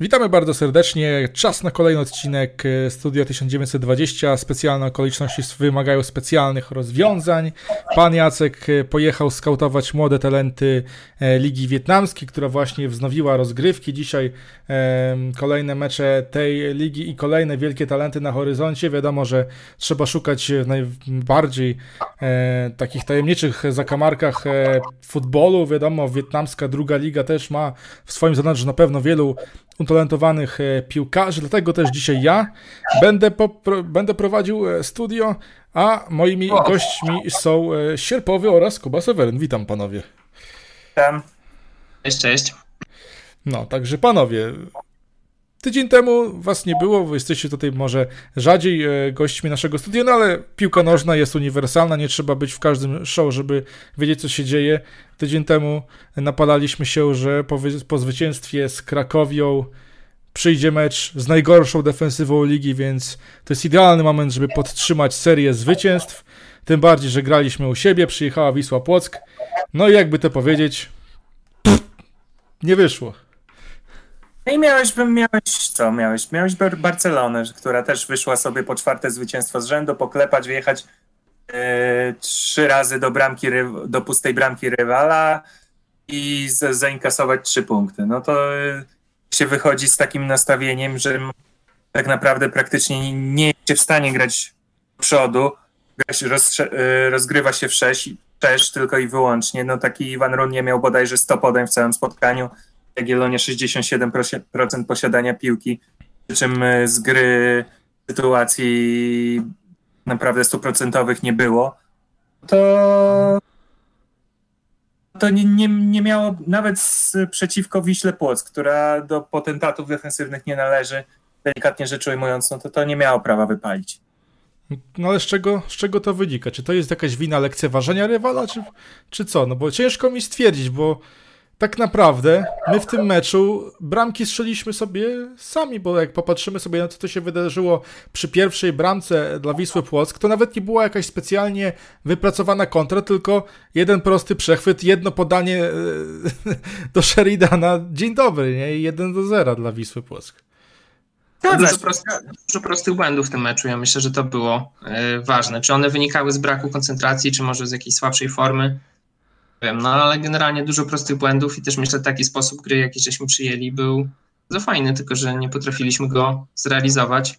Witamy bardzo serdecznie. Czas na kolejny odcinek e, Studio 1920. Specjalne okoliczności wymagają specjalnych rozwiązań. Pan Jacek e, pojechał skautować młode talenty e, Ligi Wietnamskiej, która właśnie wznowiła rozgrywki. Dzisiaj kolejne mecze tej ligi i kolejne wielkie talenty na horyzoncie. Wiadomo, że trzeba szukać w najbardziej takich tajemniczych zakamarkach futbolu. Wiadomo, wietnamska druga liga też ma w swoim zanadrzu na pewno wielu utalentowanych e, piłkarzy, dlatego też dzisiaj ja będę, popro, będę prowadził e, studio, a moimi o. gośćmi są e, Sierpowy oraz Kuba Seweryn. Witam panowie. Witam. Cześć, cześć. No, także panowie, Tydzień temu was nie było, wy jesteście tutaj może rzadziej gośćmi naszego studia, no ale piłka nożna jest uniwersalna, nie trzeba być w każdym show, żeby wiedzieć, co się dzieje. Tydzień temu napalaliśmy się, że po, po zwycięstwie z Krakowią przyjdzie mecz z najgorszą defensywą ligi, więc to jest idealny moment, żeby podtrzymać serię zwycięstw. Tym bardziej, że graliśmy u siebie, przyjechała Wisła Płock. No i jakby to powiedzieć, pff, nie wyszło. No i miałeś, miałeś co, miałeś, miałeś Barcelonę, która też wyszła sobie po czwarte zwycięstwo z rzędu, poklepać, wyjechać e, trzy razy do bramki, do pustej bramki rywala i z, zainkasować trzy punkty. No to e, się wychodzi z takim nastawieniem, że tak naprawdę praktycznie nie jest w stanie grać do przodu, e, rozgrywa się w sześć, sześć tylko i wyłącznie. No taki Iwan Run nie miał bodajże 100 podań w całym spotkaniu Jagiellonia 67% posiadania piłki, przy czym e, z gry sytuacji naprawdę stuprocentowych nie było, to to nie, nie, nie miało nawet z, przeciwko Wiśle Płock, która do potentatów defensywnych nie należy, delikatnie rzecz ujmując, no to to nie miało prawa wypalić. No ale z czego, z czego to wynika? Czy to jest jakaś wina lekceważenia rywala, czy, czy co? No bo ciężko mi stwierdzić, bo tak naprawdę my w tym meczu bramki strzeliśmy sobie sami, bo jak popatrzymy sobie na to, co się wydarzyło przy pierwszej bramce dla Wisły Płock, to nawet nie była jakaś specjalnie wypracowana kontra, tylko jeden prosty przechwyt, jedno podanie e, do Sheridana, dzień dobry, nie? I 1 do 0 dla Wisły Płock. No, dużo, prostych, dużo prostych błędów w tym meczu. Ja myślę, że to było e, ważne. Czy one wynikały z braku koncentracji, czy może z jakiejś słabszej formy? Wiem, no ale generalnie dużo prostych błędów i też myślę, taki sposób gry, jaki żeśmy przyjęli, był za fajny, tylko że nie potrafiliśmy go zrealizować.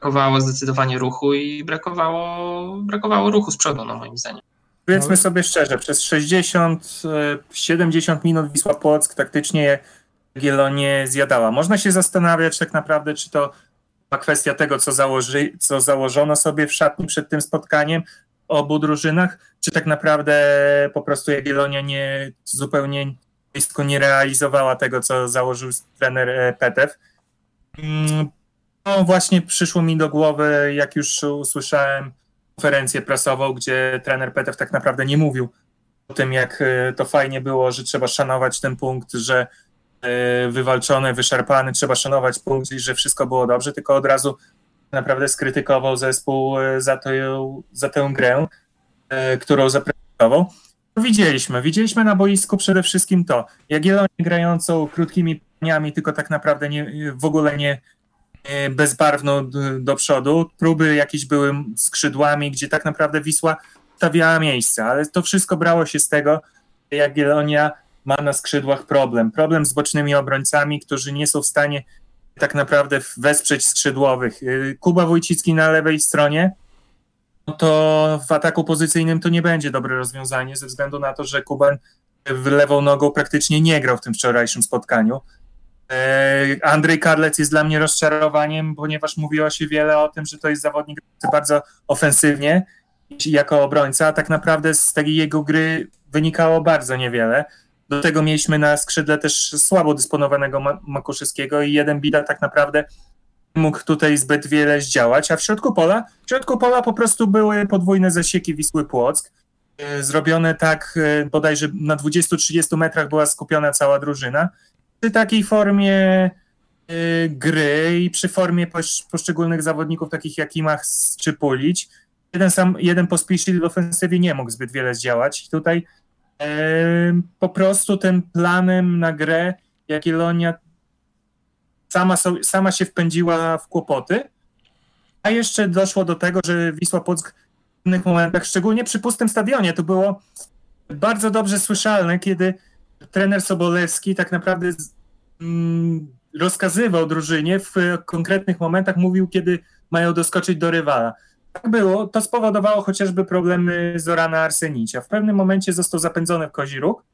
Brakowało zdecydowanie ruchu i brakowało, brakowało ruchu z przodu, no moim zdaniem. Powiedzmy sobie szczerze, przez 60-70 minut Wisła Płock taktycznie Gielo zjadała. Można się zastanawiać tak naprawdę, czy to kwestia tego, co, założy, co założono sobie w szatni przed tym spotkaniem, obu drużynach, czy tak naprawdę po prostu Jagiellonia nie zupełnie blisko nie realizowała tego, co założył trener e, Petew. Mm, no właśnie przyszło mi do głowy, jak już usłyszałem konferencję prasową, gdzie trener Petew tak naprawdę nie mówił o tym, jak e, to fajnie było, że trzeba szanować ten punkt, że e, wywalczony, wyszarpany, trzeba szanować punkt i że wszystko było dobrze, tylko od razu naprawdę skrytykował zespół e, za, to, za tę grę, e, którą zaprezentował. Widzieliśmy, widzieliśmy na boisku przede wszystkim to, Jagiellonię grającą krótkimi paniami, tylko tak naprawdę nie, w ogóle nie bezbarwną do przodu. Próby jakieś były skrzydłami, gdzie tak naprawdę Wisła stawiała miejsce, ale to wszystko brało się z tego, że Jagiellonia ma na skrzydłach problem. Problem z bocznymi obrońcami, którzy nie są w stanie tak naprawdę wesprzeć skrzydłowych. Y, Kuba Wójcicki na lewej stronie, no to w ataku pozycyjnym to nie będzie dobre rozwiązanie, ze względu na to, że Kuban lewą nogą praktycznie nie grał w tym wczorajszym spotkaniu. E, Andrzej Karlec jest dla mnie rozczarowaniem, ponieważ mówiło się wiele o tym, że to jest zawodnik bardzo ofensywnie jako obrońca, a tak naprawdę z tej jego gry wynikało bardzo niewiele. Do tego mieliśmy na skrzydle też słabo dysponowanego Makuszewskiego i jeden Bida tak naprawdę mógł tutaj zbyt wiele zdziałać, a w środku pola, w środku pola po prostu były podwójne zasieki Wisły Płock, e, zrobione tak e, bodajże na 20-30 metrach była skupiona cała drużyna. Przy takiej formie e, gry i przy formie poszczególnych zawodników takich jak Imach czy Pulić, jeden sam, jeden pospieszil w ofensywie nie mógł zbyt wiele zdziałać. Tutaj po prostu tym planem na grę Jagiellonia sama, sama się wpędziła w kłopoty, a jeszcze doszło do tego, że Wisła Płock w pewnych momentach, szczególnie przy pustym stadionie, to było bardzo dobrze słyszalne, kiedy trener Sobolewski tak naprawdę mm, rozkazywał drużynie w konkretnych momentach, mówił, kiedy mają doskoczyć do rywala. Tak było, to spowodowało chociażby problemy Zorana Arsenicia. W pewnym momencie został zapędzony w kozi róg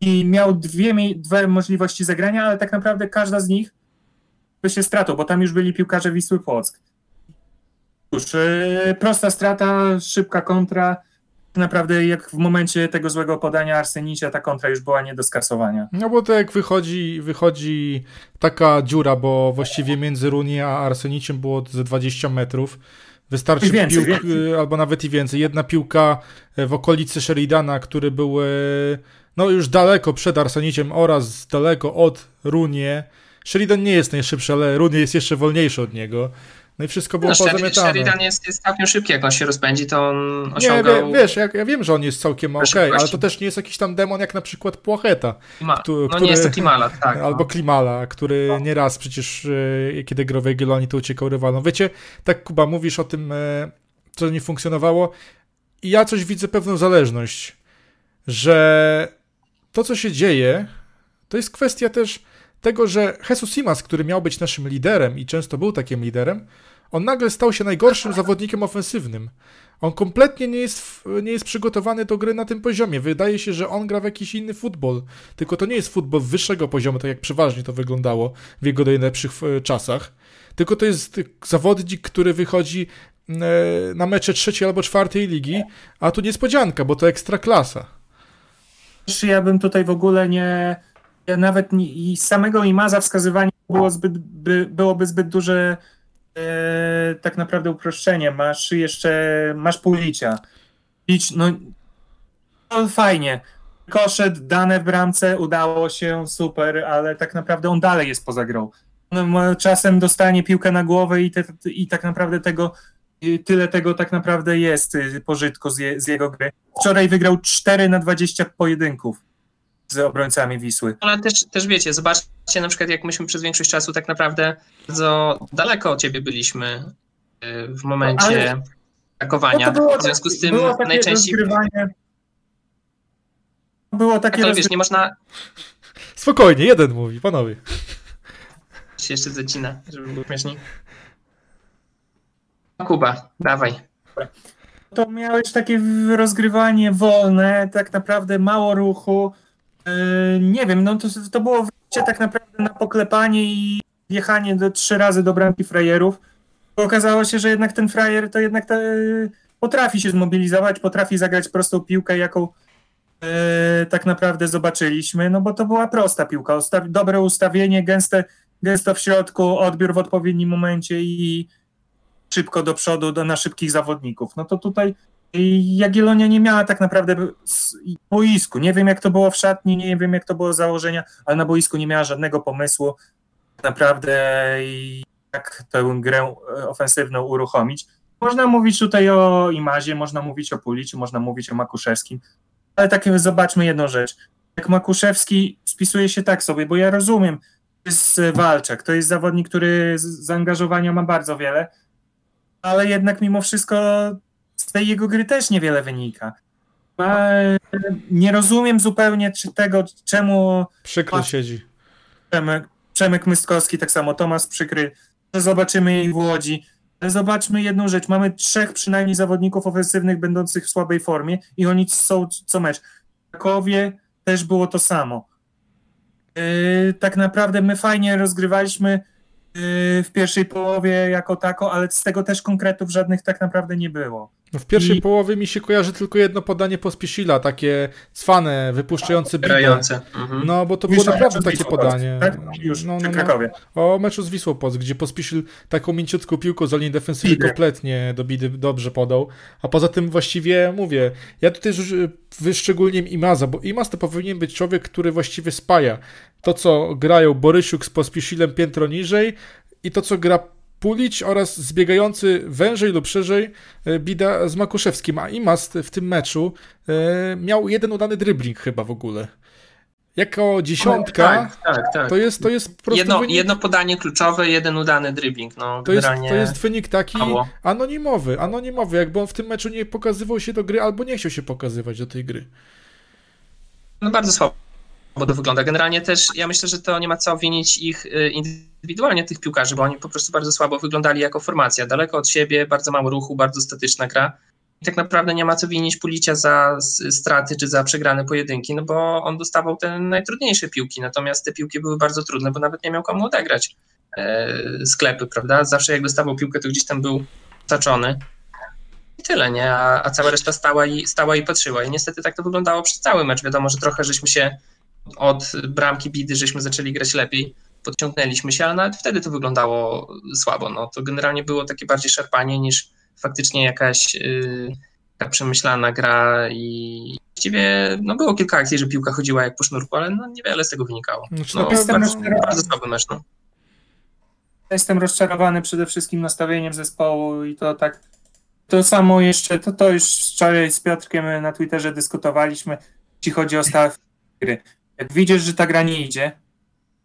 i miał dwie, dwie możliwości zagrania, ale tak naprawdę każda z nich by się stratą, bo tam już byli piłkarze Wisły Płock. Cóż, yy, prosta strata, szybka kontra. Naprawdę jak w momencie tego złego podania Arsenicia ta kontra już była nie do skasowania. No bo to jak wychodzi, wychodzi taka dziura, bo właściwie między Runi a Arseniciem było ze 20 metrów. Wystarczy więcej, piłk, więcej. albo nawet i więcej. Jedna piłka w okolicy Sheridana, który był no już daleko przed Arseniciem oraz daleko od Runie. Sheridan nie jest najszybszy, ale Runie jest jeszcze wolniejszy od niego. No i wszystko było no, pozamiatane. Sheridan jest, jest całkiem szybki, jak on się rozpędzi, to on osiągał... Nie, wiesz, ja, ja wiem, że on jest całkiem okej, okay, ale to też nie jest jakiś tam demon jak na przykład Płocheta. Klima... Który, no nie jest to Klimala, tak. Albo no. Klimala, który no. nieraz przecież, e, kiedy grał w Jagiellonii, to uciekał rywalom. Wiecie, tak Kuba, mówisz o tym, e, co nie funkcjonowało i ja coś widzę pewną zależność, że to, co się dzieje, to jest kwestia też tego, że Jesus Simas, który miał być naszym liderem i często był takim liderem, on nagle stał się najgorszym zawodnikiem ofensywnym. On kompletnie nie jest, nie jest przygotowany do gry na tym poziomie. Wydaje się, że on gra w jakiś inny futbol. Tylko to nie jest futbol wyższego poziomu, tak jak przeważnie to wyglądało w jego najlepszych e, czasach. Tylko to jest zawodnik, który wychodzi e, na mecze trzeciej albo czwartej ligi, a tu niespodzianka, bo to ekstra klasa. Ja bym tutaj w ogóle nie, nawet i samego Imaza wskazywanie było zbyt, by, byłoby zbyt duże e, tak naprawdę uproszczenie. Masz jeszcze, masz półlicia. Licz, no, no fajnie. Koszed, dane w bramce, udało się, super, ale tak naprawdę on dalej jest poza grą. On czasem dostanie piłkę na głowę i, te, i tak naprawdę tego tyle tego tak naprawdę jest y, pożytku z, je, z jego gry. Wczoraj wygrał 4 na 20 pojedynków z obrońcami Wisły. Ale też, też wiecie, zobaczcie na przykład jak myśmy przez większość czasu tak naprawdę bardzo daleko od ciebie byliśmy y, w momencie Ale... atakowania. No w związku z tym najczęściej... Było takie tak, ale wiesz, nie można... Spokojnie, jeden mówi, panowie. Się jeszcze zacina, żeby było śmieszniej. Kuba, dawaj. To miałeś takie rozgrywanie wolne, tak naprawdę mało ruchu. Yy, nie wiem, no to, to było wyjście tak naprawdę na poklepanie i jechanie do trzy razy do bramki frajerów. Okazało się, że jednak ten frajer to jednak te, potrafi się zmobilizować, potrafi zagrać prostą piłkę, jaką yy, tak naprawdę zobaczyliśmy, no bo to była prosta piłka. Dobre ustawienie, gęste, gęsto w środku, odbiór w odpowiednim momencie i szybko do przodu do, na szybkich zawodników. No to tutaj Jagiellonia nie miała tak naprawdę boisku. Nie wiem, jak to było w szatni, nie wiem, jak to było założenia, ale na boisku nie miała żadnego pomysłu naprawdę jak tę grę e, ofensywną uruchomić. Można mówić tutaj o Imazie, można mówić o Puliciu, można mówić o Makuszewskim, ale tak zobaczmy jedną rzecz. Jak Makuszewski spisuje się tak sobie, bo ja rozumiem, to jest walczak, to jest zawodnik, który zaangażowania ma bardzo wiele, ale jednak mimo wszystko z tej jego gry też niewiele wynika. Nie rozumiem zupełnie czy tego, czemu. Przykry siedzi. Przemek, Przemek Mystkowski, tak samo Tomasz Przykry. Zobaczymy jej w Łodzi. Zobaczmy jedną rzecz. Mamy trzech przynajmniej zawodników ofensywnych będących w słabej formie i oni są co mecz. W Krakowie też było to samo. Yy, tak naprawdę my fajnie rozgrywaliśmy w pierwszej połowie jako tako, ale z tego też konkretów żadnych tak naprawdę nie było. No w pierwszej I... połowie mi się kojarzy tylko jedno podanie Pospiesila, takie cwane, wypuszczające bite. Mhm. No, bo to było naprawdę takie podanie. Tak? Już no, no, no. O meczu z Wisłą Poc, gdzie Pospisil taką mięciutką piłką z linii defensywy kompletnie do bidy dobrze podał. A poza tym właściwie, mówię, ja tutaj wyszczególniam Imaza, bo Imaz to powinien być człowiek, który właściwie spaja to, co grają Borysiuk z Pospisilem piętro niżej i to, co gra Pulić oraz zbiegający wężej lub szerzej e, Bida z Makuszewskim, a Imast w tym meczu e, miał jeden udany dribbling chyba w ogóle. jako dziesiątka, tak, tak, tak. To, jest, to jest po prostu jedno, wynik... jedno podanie kluczowe, jeden udany dribbling. No, to, jest, to jest wynik taki anonimowy, anonimowy, jakby on w tym meczu nie pokazywał się do gry, albo nie chciał się pokazywać do tej gry. No bardzo słabo bo to wygląda. Generalnie też ja myślę, że to nie ma co winić ich y, indywidualnie tych piłkarzy, bo oni po prostu bardzo słabo wyglądali jako formacja. Daleko od siebie, bardzo mało ruchu, bardzo statyczna gra. I tak naprawdę nie ma co winić Pulicia za straty czy za przegrane pojedynki, no bo on dostawał te najtrudniejsze piłki, natomiast te piłki były bardzo trudne, bo nawet nie miał komu odegrać e, sklepy, prawda? Zawsze jak dostawał piłkę, to gdzieś tam był zaczony. I tyle, nie? A, a cała reszta stała i, stała i patrzyła. I niestety tak to wyglądało przez cały mecz. Wiadomo, że trochę żeśmy się od bramki bidy, żeśmy zaczęli grać lepiej, podciągnęliśmy się, ale nawet wtedy to wyglądało słabo. No, to generalnie było takie bardziej szarpanie niż faktycznie jakaś yy, taka przemyślana gra i właściwie no, było kilka akcji, że piłka chodziła jak po sznurku, ale no, niewiele z tego wynikało. Znaczy, no, jestem bardzo, bardzo słaby mecz. No. Jestem rozczarowany przede wszystkim nastawieniem zespołu i to tak to samo jeszcze, to, to już wczoraj z Piotrkiem na Twitterze dyskutowaliśmy, jeśli chodzi o staw gry. Jak widzisz, że ta gra nie idzie,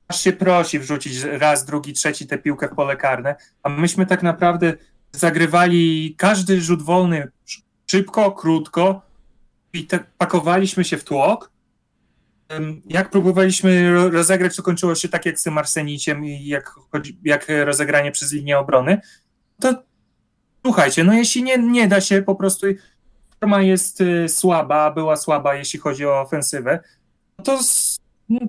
aż się prosi wrzucić raz, drugi, trzeci tę piłkę w pole karne, a myśmy tak naprawdę zagrywali każdy rzut wolny szybko, krótko i tak pakowaliśmy się w tłok. Jak próbowaliśmy rozegrać, to kończyło się tak jak z tym Arseniciem i jak, jak rozegranie przez linię obrony. To słuchajcie, no jeśli nie, nie da się po prostu, forma jest y, słaba, była słaba, jeśli chodzi o ofensywę, to no,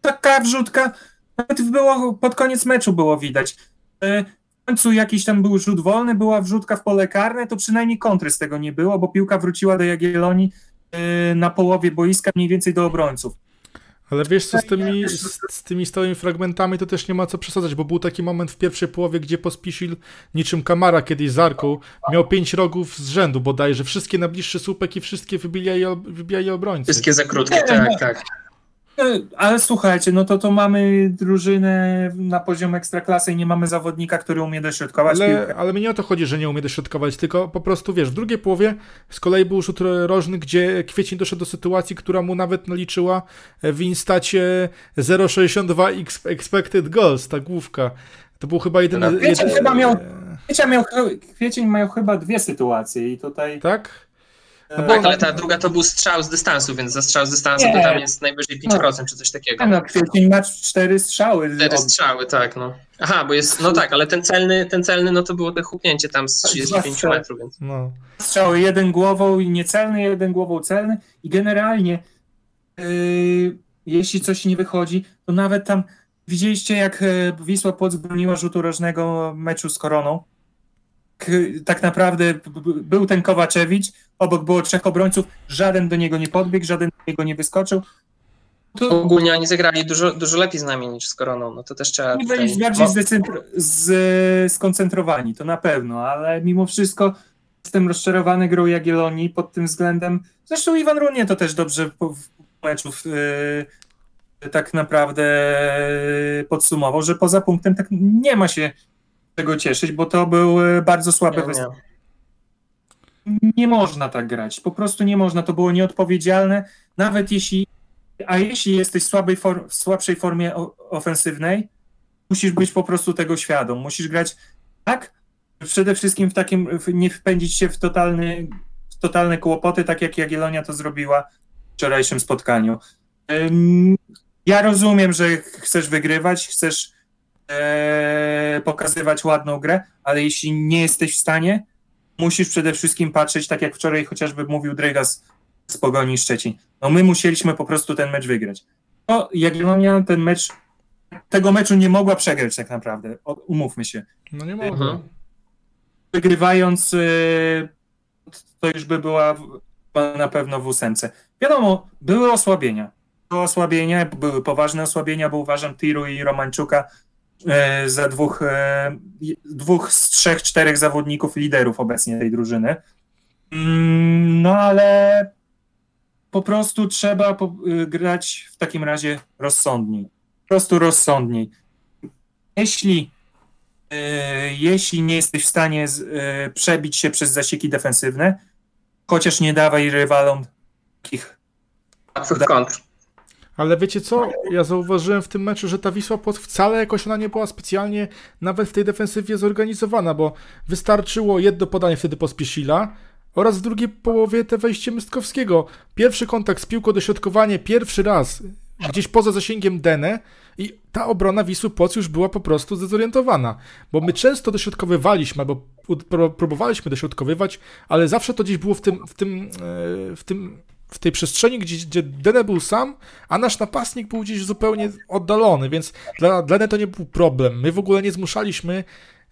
taka wrzutka, nawet było, pod koniec meczu było widać. E, w końcu jakiś tam był rzut wolny, była wrzutka w pole karne, to przynajmniej kontry z tego nie było, bo piłka wróciła do Jagiellonii e, na połowie boiska mniej więcej do obrońców. Ale wiesz co, z tymi, z, z, tymi stałymi fragmentami to też nie ma co przesadzać, bo był taki moment w pierwszej połowie, gdzie Pospisil, niczym Kamara kiedyś z Arką, miał pięć rogów z rzędu bodajże, wszystkie na bliższy słupek i wszystkie wybijali, wybijali obrońcy. Wszystkie za krótkie, tak, tak. E, ale słuchajcie, no to to mamy drużynę na poziomie ekstraklasy i nie mamy zawodnika, który umie dośrodkować ale, ale mi nie o to chodzi, że nie umie dośrodkować, tylko po prostu, wiesz, w drugiej połowie z kolei był rzut rożny, gdzie Kwiecień doszedł do sytuacji, która mu nawet naliczyła w instacie 0,62 expected goals, ta główka. To był chyba jedyny... No, Kwiecień, chyba miał, Kwiecień, miał, Kwiecień miał chyba dwie sytuacje i tutaj... Tak? No tak, ale ta druga to był strzał z dystansu, więc za strzał z dystansu nie. to tam jest najwyżej 5% no. czy coś takiego. No, Kwiecień ma cztery strzały. Cztery strzały, tak, no. Aha, bo jest, no tak, ale ten celny, ten celny, no to było te huknięcie tam z 35 metrów, więc. No. Strzały, jeden głową i niecelny, jeden głową celny i generalnie yy, jeśli coś nie wychodzi, to nawet tam widzieliście jak e, Wisła Płock broniła rzutu rożnego meczu z Koroną? Tak naprawdę był ten Kowaczewicz, obok było trzech obrońców, żaden do niego nie podbiegł, żaden do niego nie wyskoczył. To... Ogólnie oni zagrali dużo, dużo lepiej z nami niż z Koroną, no to też trzeba... Oni byli tutaj... bardziej z, skoncentrowani, to na pewno, ale mimo wszystko jestem rozczarowany grą Jagiellonii pod tym względem. Zresztą Iwan Runie to też dobrze po, w meczu yy, tak naprawdę podsumował, że poza punktem tak nie ma się tego cieszyć, bo to był e, bardzo słaby nie. Nie. nie można tak grać. Po prostu nie można. To było nieodpowiedzialne. Nawet jeśli, a jeśli jesteś w, słabej form, w słabszej formie ofensywnej, musisz być po prostu tego świadom. Musisz grać tak, przede wszystkim w takim, nie wpędzić się w, totalny, w totalne kłopoty, tak jak Jagiellonia to zrobiła w wczorajszym spotkaniu. Ja rozumiem, że chcesz wygrywać, chcesz e, pokazywać ładną grę, ale jeśli nie jesteś w stanie, musisz przede wszystkim patrzeć, tak jak wczoraj chociażby mówił Dregas z Pogoni Szczecin. No my musieliśmy po prostu ten mecz wygrać. No Jagiellonia ten mecz, tego meczu nie mogła przegrać tak naprawdę, umówmy się. No nie mogła. Mhm. Wygrywając e, to już by była na pewno w ósemce. Wiadomo, były osłabienia. Były osłabienia, były poważne osłabienia, bo uważam Tiru i Romańczuka E, za dwóch, e, dwóch z trzech, czterech zawodników liderów obecnie tej drużyny. Mm, no ale po prostu trzeba e, grać w takim razie rozsądniej. Po prostu rozsądniej. Jeśli, jeśli nie jesteś w stanie przebić się przez zasieki defensywne, chociaż nie dawaj rywalom takich łatwych kontr. Ale wiecie co? Ja zauważyłem w tym meczu, że ta Wisła Płock wcale jakoś ona nie była specjalnie nawet w tej defensywie zorganizowana, bo wystarczyło jedno podanie wtedy Pospiesila oraz w drugiej połowie te wejście Mystkowskiego. Pierwszy kontakt z piłką, dośrodkowanie pierwszy raz gdzieś poza zasięgiem Dene i ta obrona Wisły Płock już była po prostu zdezorientowana, bo my często dośrodkowywaliśmy, albo próbowaliśmy dośrodkowywać, ale zawsze to gdzieś było w tym, w tym, e, w tym w tej przestrzeni, gdzie, gdzie Dene był sam, a nasz napastnik był gdzieś zupełnie oddalony, więc dla Dene to nie był problem. My w ogóle nie zmuszaliśmy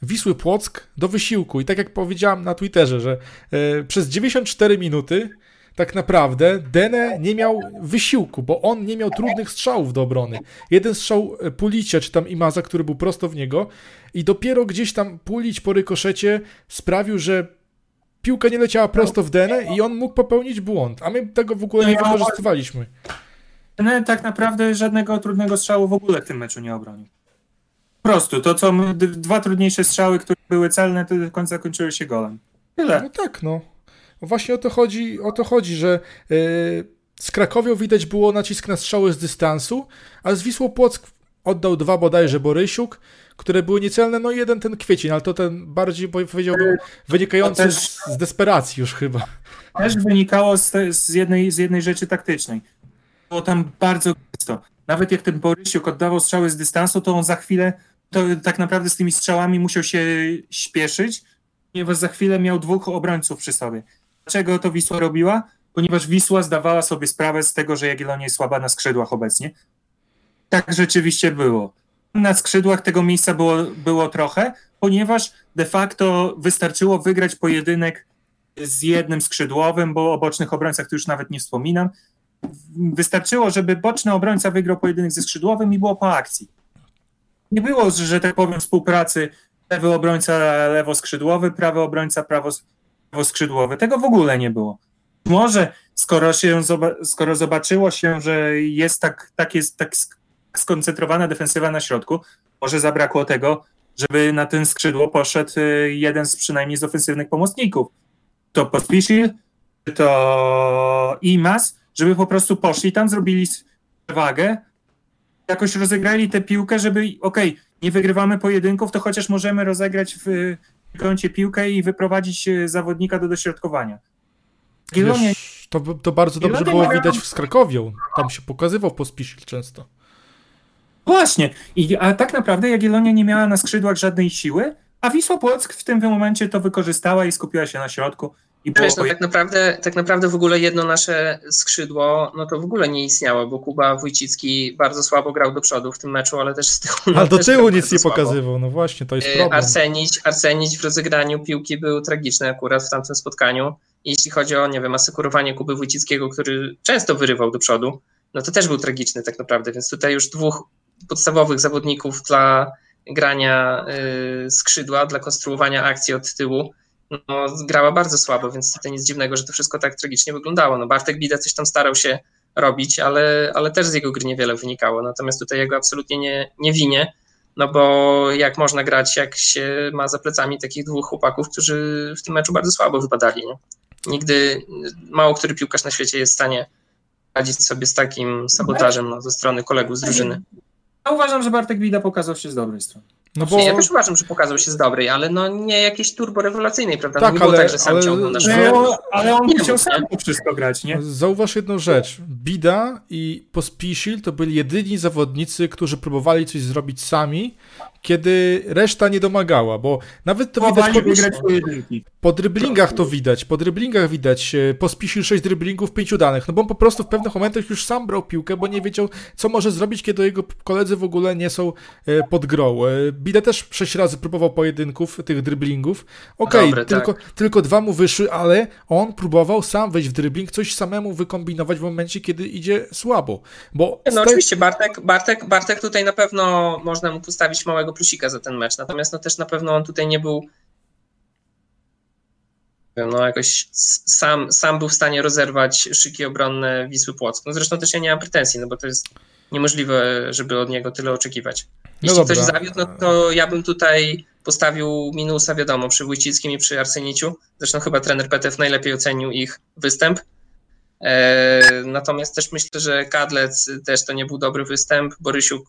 Wisły Płock do wysiłku. I tak jak powiedziałem na Twitterze, że e, przez 94 minuty tak naprawdę Dene nie miał wysiłku, bo on nie miał trudnych strzałów do obrony. Jeden strzał e, Pulicia, czy tam Imaza, który był prosto w niego i dopiero gdzieś tam Pulić po rykoszecie sprawił, że piłka nie leciała prosto w Denę i on mógł popełnić błąd, a my tego w ogóle nie wykorzystywaliśmy. Dene tak naprawdę żadnego trudnego strzału w ogóle w tym meczu nie obronił. Po prostu, to co my, dwa trudniejsze strzały, które były celne, to do końca zakończyły się golem. Tyle. No tak, no. Właśnie o to chodzi, o to chodzi że yy, z Krakowią widać było nacisk na strzały z dystansu, a z Wisłą Płock oddał dwa bodajże Borysiuk, które były niecelne, no jeden ten kwiecień, ale to ten bardziej powiedziałbym wynikający też, z desperacji już chyba. Też wynikało z, z, jednej, z jednej rzeczy taktycznej. Było tam bardzo gęsto. Nawet jak ten Borysiuk oddawał strzały z dystansu, to on za chwilę, to tak naprawdę z tymi strzałami musiał się śpieszyć, ponieważ za chwilę miał dwóch obrońców przy sobie. Dlaczego to Wisła robiła? Ponieważ Wisła zdawała sobie sprawę z tego, że Jagiellonia jest słaba na skrzydłach obecnie. Tak rzeczywiście było na skrzydłach tego miejsca było, było trochę, ponieważ de facto wystarczyło wygrać pojedynek z jednym skrzydłowym, bo o bocznych obrońcach tu już nawet nie wspominam. Wystarczyło, żeby boczny obrońca wygrał pojedynek ze skrzydłowym i było po akcji. Nie było, że tak powiem, współpracy lewy obrońca, lewo skrzydłowy, prawy obrońca, prawo, prawo skrzydłowy. Tego w ogóle nie było. Może skoro, się, skoro zobaczyło się, że jest tak, tak, jest, tak skoncentrowana defensywa na środku, może zabrakło tego, żeby na ten skrzydło poszedł y, jeden z przynajmniej z ofensywnych pomocników. To Pospisil, to Imas, żeby po prostu poszli tam, zrobili przewagę, jakoś rozegrali tę piłkę, żeby okej, okay, nie wygrywamy pojedynków, to chociaż możemy rozegrać w kącie piłkę i wyprowadzić y, zawodnika do dośrodkowania. Wiesz, to, to bardzo dobrze było widać w Krakowiu. Tam się pokazywał Pospisil często. Właśnie. I, a tak naprawdę Jagiellonia nie miała na skrzydłach żadnej siły, a Wisła Płock w tym momencie to wykorzystała i skupiła się na środku. I było Wiesz, no, tak, naprawdę, tak naprawdę w ogóle jedno nasze skrzydło, no to w ogóle nie istniało, bo Kuba Wójcicki bardzo słabo grał do przodu w tym meczu, ale też z tyłu. No, ale do tyłu nic nie słabo. pokazywał, no właśnie, to jest e, problem. Arsenić, Arsenić w rozegraniu piłki był tragiczny akurat w tamtym spotkaniu. Jeśli chodzi o, nie wiem, asekurowanie Kuby Wójcickiego, który często wyrywał do przodu, no to też był tragiczny tak naprawdę, więc tutaj już dwóch podstawowych zawodników dla grania y, skrzydła, dla konstruowania akcji od tyłu, no, grała bardzo słabo, więc to nic dziwnego, że to wszystko tak tragicznie wyglądało. No, Bartek Bida coś tam starał się robić, ale, ale też z jego gry niewiele wynikało. Natomiast tutaj jego absolutnie nie, nie winię, no bo jak można grać, jak się ma za plecami takich dwóch chłopaków, którzy w tym meczu bardzo słabo wypadali. Nie? Nigdy mało który piłkarz na świecie jest w stanie radzić sobie z takim sabotażem no, ze strony kolegów z drużyny. Ja uważam, że Bartek Wida pokazał się z dobrej strony. No bo... Ja też uważam, że pokazał się z dobrej, ale no nie jakiejś turbo rewelacyjnej, prawda? Tak, no nie ale, było tak, że sam ale, ciągnął na ale, ale on nie chciał sam to wszystko grać, nie? Zauważ jedną rzecz. Bida i Pospisil to byli jedyni zawodnicy, którzy próbowali coś zrobić sami, kiedy reszta nie domagała, bo nawet to widać po, po dryblingach to widać, po dryblingach widać, e, pospisil 6 dryblingów, 5 danych, no bo on po prostu w pewnych momentach już sam brał piłkę, bo nie wiedział, co może zrobić, kiedy jego koledzy w ogóle nie są e, pod grą. Bida też 6 razy próbował pojedynków, tych dryblingów. Okej, okay, tylko, tak. tylko dwa mu wyszły, ale on próbował sam wejść w drybling, coś samemu wykombinować w momencie, kiedy idzie słabo. Bo no oczywiście, Bartek, Bartek, Bartek tutaj na pewno można mu postawić małego plusika za ten mecz. Natomiast no też na pewno on tutaj nie był no jakoś sam, sam był w stanie rozerwać szyki obronne Wisły Płock. No zresztą też ja nie mam pretensji, no bo to jest niemożliwe, żeby od niego tyle oczekiwać. No Jeśli no ktoś zawiódł, no to ja bym tutaj postawił minusa, wiadomo, przy Wójcickim i przy Arseniciu. Zresztą chyba trener Petew najlepiej ocenił ich występ. Natomiast też myślę, że Kadlec też to nie był dobry występ. Borysiuk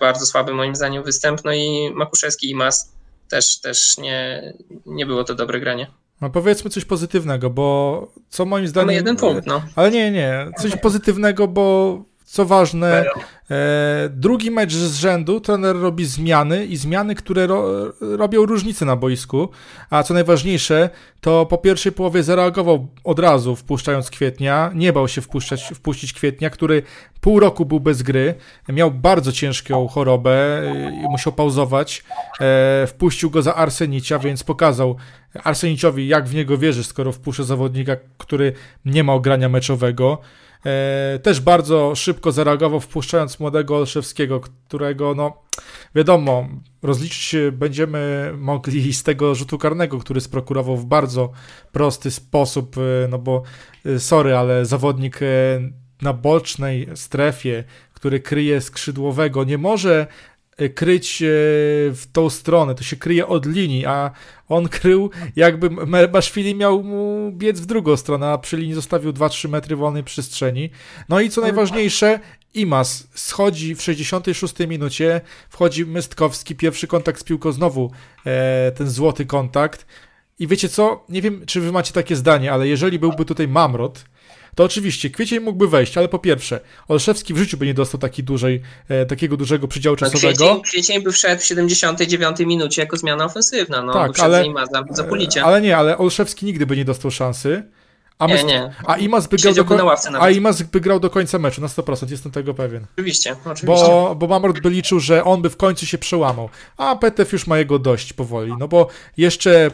bardzo słaby moim zdaniem występ. No i Makuszewski i Mas też, też nie, nie było to dobre granie. No powiedzmy coś pozytywnego, bo co moim zdaniem... Mamy jeden punkt, no. Ale nie, nie, coś pozytywnego, bo co ważne, e, drugi mecz z rzędu trener robi zmiany i zmiany, które ro, robią różnicę na boisku. A co najważniejsze, to po pierwszej połowie zareagował od razu, wpuszczając kwietnia. Nie bał się wpuszczać, wpuścić kwietnia, który pół roku był bez gry. Miał bardzo ciężką chorobę i musiał pauzować. E, wpuścił go za Arsenicia, więc pokazał Arseniciowi, jak w niego wierzy, skoro wpuszcza zawodnika, który nie ma ogrania meczowego. E, też bardzo szybko zareagował, wpuszczając młodego Olszewskiego, którego, no wiadomo, rozliczyć będziemy mogli z tego rzutu karnego, który sprokurował w bardzo prosty sposób, e, no bo e, sorry, ale zawodnik na bocznej strefie, który kryje skrzydłowego, nie może kryć e, w tą stronę, to się kryje od linii, a on krył jakby Baszwili miał mu biec w drugą stronę, a przy linii zostawił 2-3 metry wolnej przestrzeni. No i co najważniejsze, Imas schodzi w 66 minucie, wchodzi Mystkowski, pierwszy kontakt z piłką, znowu e, ten złoty kontakt. I wiecie co, nie wiem czy wy macie takie zdanie, ale jeżeli byłby tutaj Mamrot, to oczywiście Kwiecień mógłby wejść, ale po pierwsze, Olszewski w życiu by nie dostał taki dużej, e, takiego dużego przydziału no, czasowego. Kwiecień, Kwiecień by wszedł w 79 minucie jako zmiana ofensywna, no, tak, ale, e, ale nie, ale Olszewski nigdy by nie dostał szansy. A, nie, nie. a Imas by grał, do, a Imas by grał do końca meczu, na 100%, jestem tego pewien. Oczywiście, oczywiście. Bo, bo Mamrot by liczył, że on by w końcu się przełamał, a Petew już ma jego dość powoli, no bo jeszcze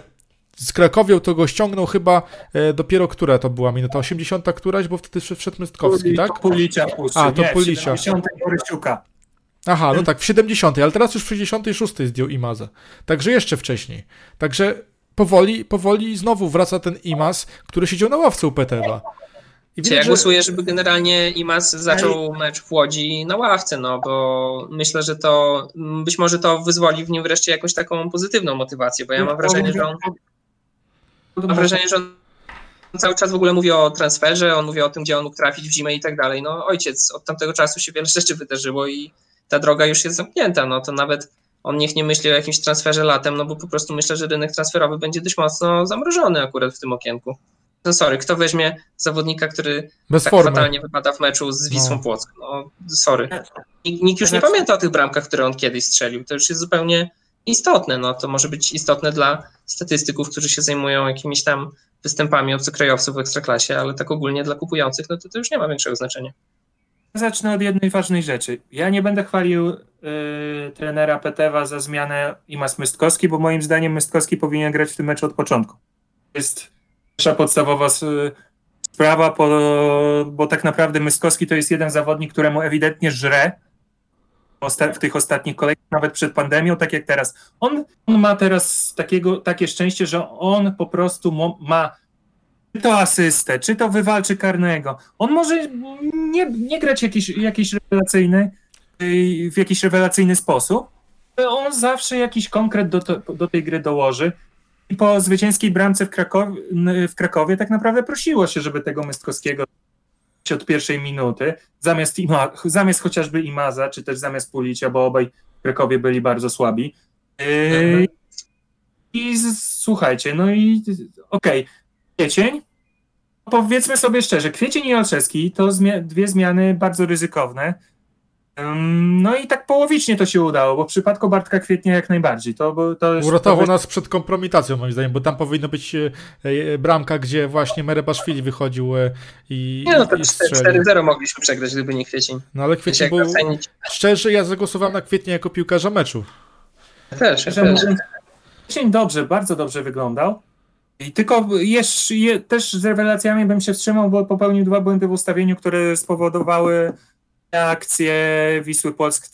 z Krakowią to go ściągnął chyba e, dopiero, która to była minuta? 80 któraś, bo wtedy wszedł Mystkowski, Puli, tak? Pulicia puścił. A, to nie, Pulicia. 70 Borysiuka. Aha, no tak, w 70, ale teraz już w 66 zdjął Imaza. Także jeszcze wcześniej. Także powoli, powoli znowu wraca ten Imaz, który siedział na ławce u Petewa. I widać, ja głosuję, żeby generalnie Imaz zaczął mecz w Łodzi na ławce, no bo myślę, że to być może to wyzwoli w nim wreszcie jakąś taką pozytywną motywację, bo ja mam wrażenie, że on Mam wrażenie, że on cały czas w ogóle mówi o transferze, on mówi o tym, gdzie on mógł trafić w zimę i tak dalej. No ojciec, od tamtego czasu się wiele rzeczy wydarzyło i ta droga już jest zamknięta, no to nawet on niech nie myśli o jakimś transferze latem, no bo po prostu myślę, że rynek transferowy będzie dość mocno zamrożony akurat w tym okienku. No sorry, kto weźmie zawodnika, który Bez tak formy. fatalnie wypada w meczu z Wisłą no. Płock? No sorry. Nikt, nikt już nie pamięta o tych bramkach, które on kiedyś strzelił. To już jest zupełnie istotne. No, to może być istotne dla statystyków, którzy się zajmują jakimiś tam występami obcokrajowców w ekstraklasie, ale tak ogólnie dla kupujących, no to to już nie ma większego znaczenia. Zacznę od jednej ważnej rzeczy. Ja nie będę chwalił yy, trenera Petewa za zmianę Imas Mystkowski, bo moim zdaniem Mystkowski powinien grać w tym meczu od początku. Jest pierwsza podstawowa sprawa, bo, bo tak naprawdę Mystkowski to jest jeden zawodnik, któremu ewidentnie żre w tych ostatnich kolejkach, nawet przed pandemią, tak jak teraz. On, on ma teraz takiego, takie szczęście, że on po prostu ma czy to asystę, czy to wywalczy karnego. On może nie, nie grać jakiś, jakiś rewelacyjny, w jakiś rewelacyjny sposób, ale on zawsze jakiś konkret do, to, do tej gry dołoży. I po zwycięskiej bramce w Krakowie, w Krakowie tak naprawdę prosiło się, żeby tego Mystkowskiego od pierwszej minuty, zamiast, Ima, zamiast chociażby Imaza, czy też zamiast Pulicia, bo obaj Krakowie byli bardzo słabi. Yy, I z, słuchajcie, no i okej, okay. Kwiecień, powiedzmy sobie szczerze, Kwiecień i Olszewski to zmia dwie zmiany bardzo ryzykowne, no i tak połowicznie to się udało, bo w przypadku Bartka Kwietnia jak najbardziej. To, to jest, Uratował to... nas przed kompromitacją moim zdaniem, bo tam powinno być e, e, bramka, gdzie właśnie Merebaszwili wychodził e, i Nie no, to 4-0 mogliśmy przegrać, gdyby nie Kwiecień. No ale Kwiecień był... Szczerze, ja zagłosowałem na Kwietnia jako piłkarza meczu. Też, też. Kwiecień dobrze, bardzo dobrze wyglądał. I tylko jeszcze, je, też z rewelacjami bym się wstrzymał, bo popełnił dwa błędy w ustawieniu, które spowodowały akcję Wisły Polsk.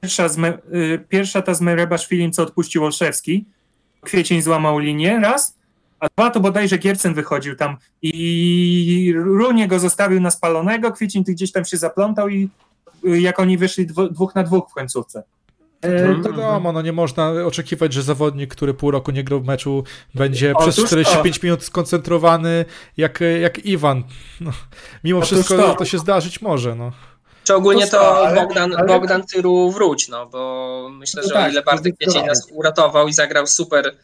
Pierwsza, z me, y, pierwsza ta z Merebaszwilim, co odpuścił Olszewski. Kwiecień złamał linię, raz. A dwa to bodajże Giercen wychodził tam i Runie go zostawił na spalonego, Kwiecień gdzieś tam się zaplątał i y, jak oni wyszli dwóch na dwóch w końcówce. E, to wiadomo, no nie można oczekiwać, że zawodnik, który pół roku nie grał w meczu, będzie Otóż przez 45 to. minut skoncentrowany jak, jak Iwan. No, mimo Otóż wszystko to. to się zdarzyć może. No. Czy ogólnie to Bogdan, ale... Bogdan Tyru wróć, no bo myślę, no że tak, o ile Bartek Kwiecień nas uratował i zagrał super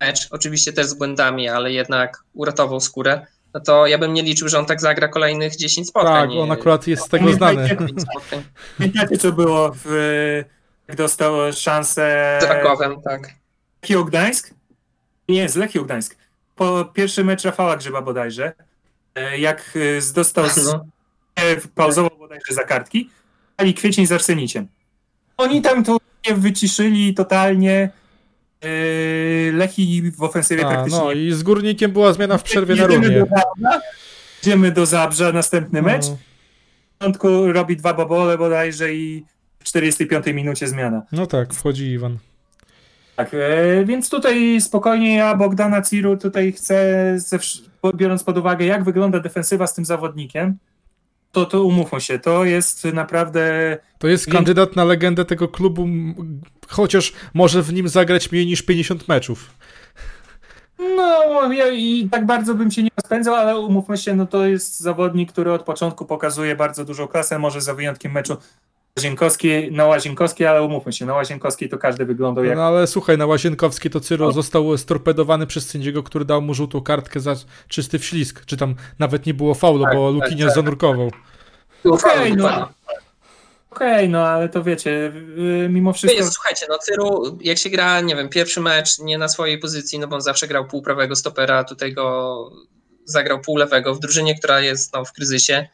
mecz, oczywiście też z błędami, ale jednak uratował skórę, no to ja bym nie liczył, że on tak zagra kolejnych 10 spotkań. Tak, on akurat jest z tego znany. Pamiętacie, co było, w, jak dostał szansę... Z Rakowem, tak. Lechio Gdańsk? Nie, z Lechio Gdańsk. Po pierwszy mecz Rafała Grzyba bodajże, e, jak e, dostał... Z... No. Pauzował bodajże za kartki, ali kwiecień z Arseniciem. Oni tam to wyciszyli totalnie, Yy, Lechi w ofensywie A, praktycznie. No i z Górnikiem była zmiana w przerwie na runie. Idziemy do Zabrza, następny no. mecz. W początku robi dwa babole bodajże i w 45 minucie zmiana. No tak, wchodzi Iwan. Tak, e, więc tutaj spokojnie ja Bogdana Ciru tutaj chcę, biorąc pod uwagę jak wygląda defensywa z tym zawodnikiem, to, to umówmy się, to jest naprawdę... To jest kandydat na legendę tego klubu, chociaż może w nim zagrać mniej niż 50 meczów. No ja i tak bardzo bym się nie rozpędzał, ale umówmy się, no to jest zawodnik, który od początku pokazuje bardzo dużą klasę, może za wyjątkiem meczu Łazienkowskiej, na Łazienkowskiej, ale umówmy się, na Łazienkowskiej to każdy wyglądał jak... No ale słuchaj, na Łazienkowskiej to Cyro no. został storpedowany przez sędziego, który dał mu żółtą kartkę za czysty wślizg, czy tam nawet nie było faulu, tak, bo Lukiniarz tak, tak. zanurkował. Okej, okay, no. Okej, okay, no ale to wiecie, y, mimo wszystko... Jest, słuchajcie, no Cyru, jak się gra, nie wiem, pierwszy mecz nie na swojej pozycji, no bo on zawsze grał pół prawego stopera, tutaj go zagrał pół lewego w drużynie, która jest no, w kryzysie,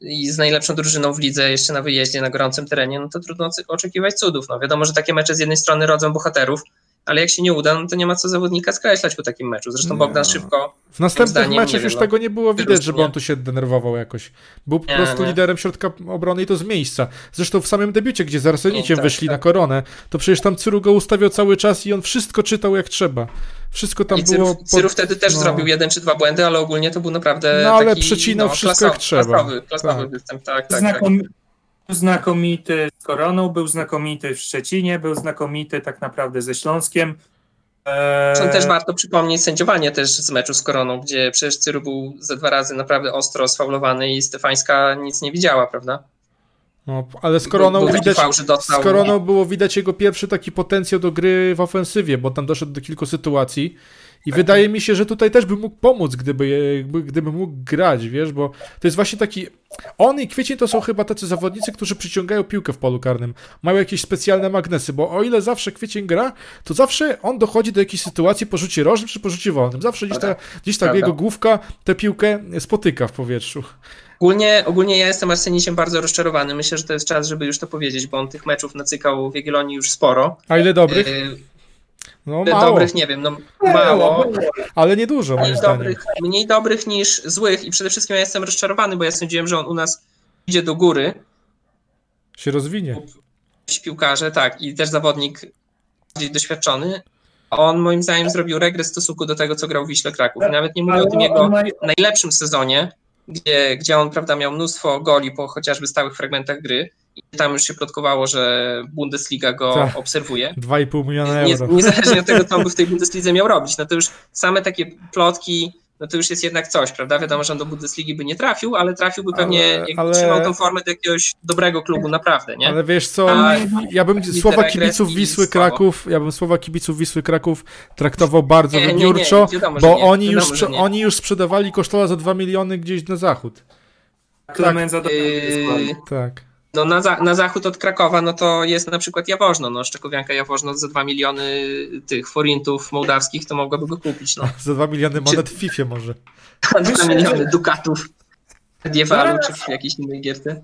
i z najlepszą drużyną w lidze jeszcze na wyjeździe na gorącym terenie, no to trudno oczekiwać cudów. No wiadomo, że takie mecze z jednej strony rodzą bohaterów, ale jak się nie uda, no to nie ma co zawodnika skreślać po takim meczu. Zresztą Bogdan szybko. W następnych meczach już no, tego nie było widać, żeby on tu się denerwował jakoś. Był po nie, prostu nie. liderem środka obrony i to z miejsca. Zresztą w samym debiucie, gdzie z Arseniciem tak, wyszli tak. na koronę, to przecież tam Cyru go ustawiał cały czas i on wszystko czytał jak trzeba. Wszystko tam I było. Cyru, Cyru wtedy też no. zrobił jeden czy dwa błędy, ale ogólnie to był naprawdę. No ale taki, przecinał no, wszystko klasowy, jak trzeba. Klasowy, klasowy tak. występ, tak, tak, tak znakomity z Koroną, był znakomity w Szczecinie, był znakomity tak naprawdę ze Śląskiem. Eee... też warto przypomnieć sędziowanie też z meczu z Koroną, gdzie przecież Cyru był za dwa razy naprawdę ostro sfaulowany i Stefańska nic nie widziała, prawda? No, ale z Koroną, był, był widać, z Koroną było widać jego pierwszy taki potencjał do gry w ofensywie, bo tam doszedł do kilku sytuacji i wydaje mi się, że tutaj też by mógł pomóc, gdyby, gdyby mógł grać, wiesz, bo to jest właśnie taki. On i Kwiecień to są chyba tacy zawodnicy, którzy przyciągają piłkę w polu karnym. Mają jakieś specjalne magnesy, bo o ile zawsze Kwiecień gra, to zawsze on dochodzi do jakiejś sytuacji po rzucie rożnym czy po rzucie wolnym. Zawsze gdzieś ta, gdzieś ta jego główka tę piłkę spotyka w powietrzu. Ogólnie, ogólnie ja jestem Arseniciem bardzo rozczarowany. Myślę, że to jest czas, żeby już to powiedzieć, bo on tych meczów nacykał w Jagiellonii już sporo. A ile dobrych? No, mało. Dobrych nie wiem, no mało. Ale niedużo, mniej dobrych, Mniej dobrych niż złych i przede wszystkim ja jestem rozczarowany, bo ja sądziłem, że on u nas idzie do góry. Się rozwinie. Piłkarze, tak, i też zawodnik bardziej doświadczony. On moim zdaniem zrobił regres w stosunku do tego, co grał w Wiśle Kraków. I nawet nie mówię o tym jego najlepszym sezonie, gdzie, gdzie on prawda, miał mnóstwo goli po chociażby stałych fragmentach gry i tam już się plotkowało, że Bundesliga go Ta, obserwuje. 2,5 miliona euro. Nie, niezależnie od tego, co on by w tej Bundeslidze miał robić. No to już same takie plotki, no to już jest jednak coś, prawda? Wiadomo, że on do Bundesligi by nie trafił, ale trafiłby pewnie, ale, jakby ale... trzymał tą formę do jakiegoś dobrego klubu, naprawdę, nie? Ale wiesz co, A, ja bym słowa kibiców Wisły Kraków, ja bym słowa kibiców Wisły Kraków traktował bardzo wybiórczo, bo oni, już, oni już sprzedawali kosztola za 2 miliony gdzieś na zachód. Klemenza tak. Yy... tak. No na, za, na zachód od Krakowa, no to jest na przykład Jaworzno, no Szczekowianka Jaworzno za 2 miliony tych forintów mołdawskich to mogłaby go kupić, no. Za 2 miliony monet w FIFA może. 2 miliony dukatów Diewalu czy w jakiejś innej gierce.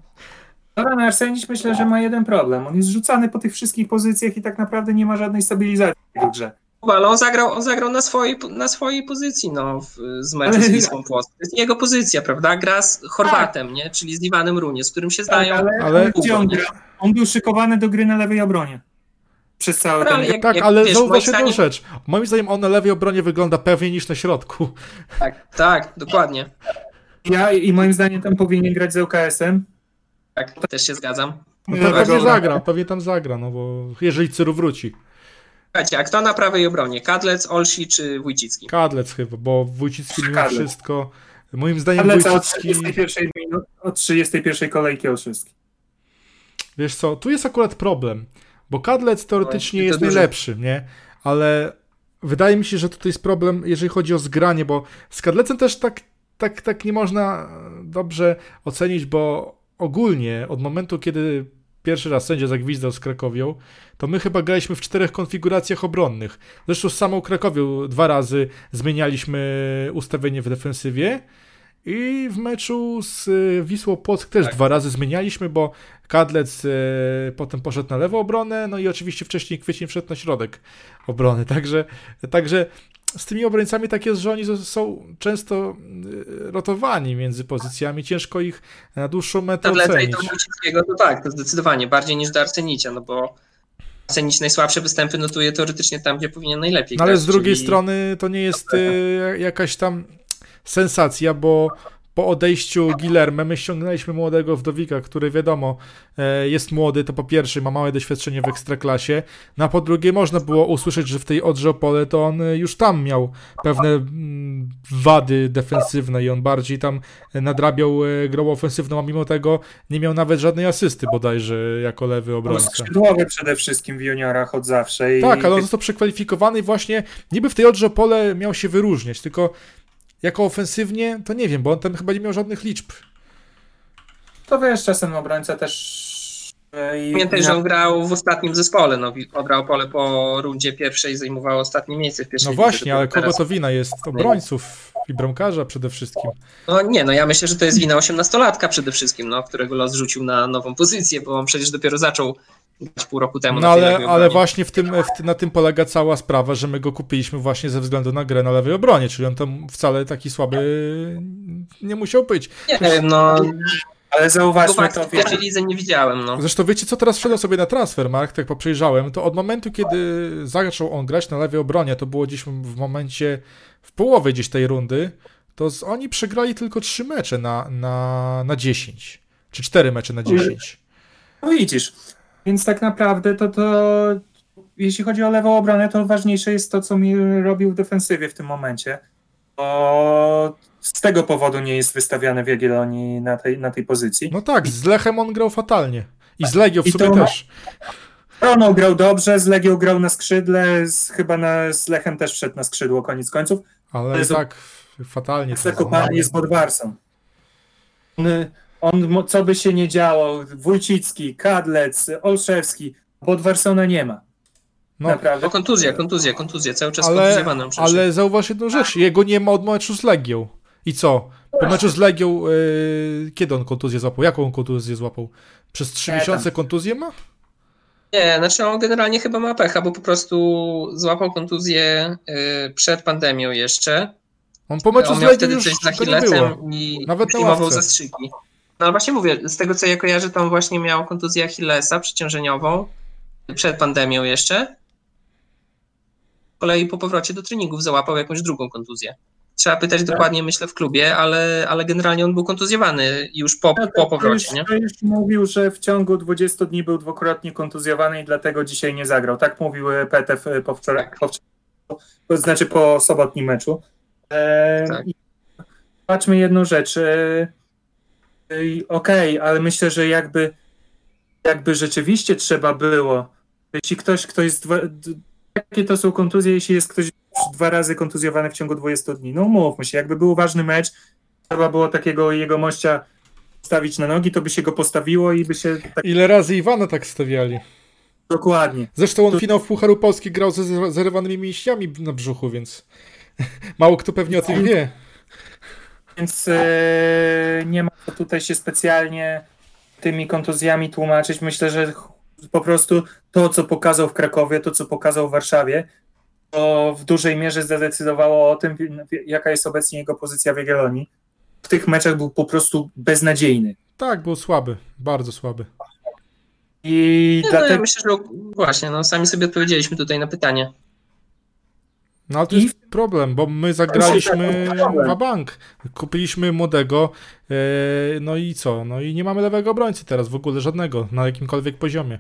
Dobra, no Arsenic myślę, że ma jeden problem. On jest rzucany po tych wszystkich pozycjach i tak naprawdę nie ma żadnej stabilizacji w grze ale on zagrał, on zagrał na, swojej, na swojej pozycji no, w, z meczu z Wisłą Płock. To jest jego pozycja, prawda? Gra z Chorwatem, tak. nie? czyli z Iwanem Runie, z którym się tak, znają. ale, ale on, on, był szykowany do gry na lewej obronie. Przez cały ten... Jak, tak, jak, ale wiesz, zauważ jedną zdaniem... rzecz. Moim zdaniem on na lewej obronie wygląda pewniej niż na środku. Tak, tak, dokładnie. Ja i moim zdaniem tam powinien grać z UKS-em. Tak, też się zgadzam. No pewnie zagra, pewnie tam zagra, no bo jeżeli Cyru wróci. Słuchajcie, a kto na prawej obronie? Kadlec, Olsi czy Wójcicki? Kadlec chyba, bo Wójcicki mimo Kadlec. wszystko, moim zdaniem Kadlec od Wójcicki... 31, minut, od 31 kolejki Olszewski. Wiesz co, tu jest akurat problem, bo Kadlec teoretycznie No, jest duży- najlepszy, nie? Ale wydaje mi się, że tutaj jest problem, jeżeli chodzi o zgranie, bo z Kadlecem też tak, tak, tak nie można dobrze ocenić, bo ogólnie od momentu, kiedy pierwszy raz sędzia zagwizdał z Krakowią, to my chyba graliśmy w czterech konfiguracjach obronnych. Zresztą z samą Krakowią dwa razy zmienialiśmy ustawienie w defensywie i w meczu z y, Wisłą Płock też Tak. dwa razy zmienialiśmy, bo Kadlec y, potem poszedł na lewą obronę, no i oczywiście wcześniej Kwiecień wszedł na środek obrony. Także, także z tymi obrońcami tak jest, że oni są często y, rotowani między pozycjami. Ciężko ich na dłuższą metę i ocenić. Wójcickiego to tak, to zdecydowanie, bardziej niż do Arsenicia, no bo Arsenic najsłabsze występy notuje teoretycznie tam, gdzie powinien najlepiej No ale grać, z drugiej czyli- strony to nie jest y, jakaś tam sensacja, bo po odejściu Gilerme my ściągnęliśmy młodego wdowika, który wiadomo e, jest młody, to po pierwsze ma małe doświadczenie w ekstraklasie, no a po drugie można było usłyszeć, że w tej Odrze Opole to on e, już tam miał pewne mm, wady defensywne i on bardziej tam nadrabiał e, grą ofensywną, a mimo tego nie miał nawet żadnej asysty bodajże jako lewy Był obrońca. skrzydłowy przede wszystkim w juniorach od zawsze. I Tak, ale on został przekwalifikowany i właśnie niby w tej Odrze Pole miał się wyróżniać, tylko jako ofensywnie to nie wiem, bo on tam chyba nie miał żadnych liczb. To wiesz, czasem obrońca też... e, I, Pamiętaj, że on grał w ostatnim zespole, no Odra pole po rundzie pierwszej zajmowało ostatnie miejsce w pierwszej No właśnie, ale kogo teraz- to wina jest? Obrońców i bramkarza przede wszystkim. No nie, no ja myślę, że to jest wina osiemnastolatka przede wszystkim, no, którego los rzucił na nową pozycję, bo on przecież dopiero zaczął pół roku temu No ale, ale obronie. właśnie w tym, w, na tym polega cała sprawa, że my go kupiliśmy właśnie ze względu na grę na lewej obronie, czyli on tam wcale taki słaby nie musiał być. Nie wiem, no, Ale zauważmy to, w pierwszej lidze nie widziałem, no. Zresztą wiecie co, teraz wszedłem sobie na Transfermarkt, tak poprzejrzałem, to od momentu, kiedy zaczął on grać na lewej obronie, to było gdzieś w momencie, w połowie gdzieś tej rundy, to z, oni przegrali tylko 3 mecze na, na, na 10, czy 4 mecze na 10. No widzisz. Więc tak naprawdę to, to jeśli chodzi o lewą obronę, to ważniejsze jest to, co mi robił w defensywie w tym momencie. Bo z tego powodu nie jest wystawiany w Jagiellonii na tej, na tej pozycji. No tak, z Lechem on grał fatalnie. I z Legią w I sumie to- też. Rono grał dobrze, z Legią grał na skrzydle, z, chyba na, z Lechem też wszedł na skrzydło koniec końców. Ale Ale tak fatalnie. to Zakopany jest Bodwarsą. On, on, co by się nie działo, Wójcicki, Kadlec, Olszewski, Bodwarsona nie ma. No, Naprawdę. No kontuzja, kontuzja, kontuzja, cały czas ale, ale zauważ jedną rzecz, jego nie ma od meczu z Legią. I co? Po meczu z Legią, yy, kiedy on kontuzję złapał? Jaką on kontuzję złapał? Przez 3 Nie, tam. miesiące kontuzję ma? Nie, znaczy on generalnie chyba ma pecha, bo po prostu złapał kontuzję y, przed pandemią jeszcze. On po meczu on z Legią wtedy już coś z. Achillesem i Nawet na przyjmował ławce. zastrzyki. No ale właśnie mówię, z tego co ja kojarzę, on właśnie miał kontuzję Achillesa przeciążeniową przed pandemią jeszcze. Z kolei po powrocie do treningów załapał jakąś drugą kontuzję. Trzeba pytać dokładnie, myślę, w klubie, ale, ale generalnie on był kontuzjowany już po, No po powrocie, już, nie? mówił, że w ciągu 20 dni był dwukrotnie kontuzjowany i dlatego dzisiaj nie zagrał. Tak mówił Petew po wczoraj, Tak. po, wczoraj- to znaczy po sobotnim meczu. E, Tak. Patrzmy jedną rzecz. Okej, ale myślę, że jakby, jakby rzeczywiście trzeba było, jeśli ktoś, ktoś jest dwa, jakie to są kontuzje, jeśli jest ktoś dwa razy kontuzjowany w ciągu 20 dni? No mówmy się, jakby był ważny mecz, trzeba było takiego jego mościa postawić na nogi, to by się go postawiło i by się tak Ile razy Iwana tak stawiali? dokładnie. Zresztą on To- finał w Pucharu Polski grał ze zerwanymi mięśniami na brzuchu, więc mało kto pewnie o tym wie. Więc e, nie ma co tutaj się specjalnie tymi kontuzjami tłumaczyć. Myślę, że po prostu to, co pokazał w Krakowie, to, co pokazał w Warszawie, to w dużej mierze zadecydowało o tym, jaka jest obecnie jego pozycja w Jagiellonii. W tych meczach był po prostu beznadziejny. Tak, był słaby, bardzo słaby. I Nie, no, ja dlatego myślę, że właśnie, no sami sobie odpowiedzieliśmy tutaj na pytanie. No ale to jest I... problem, bo my zagraliśmy na bank. Kupiliśmy młodego, e, no i co? No i nie mamy lewego obrońcy teraz w ogóle żadnego, na jakimkolwiek poziomie.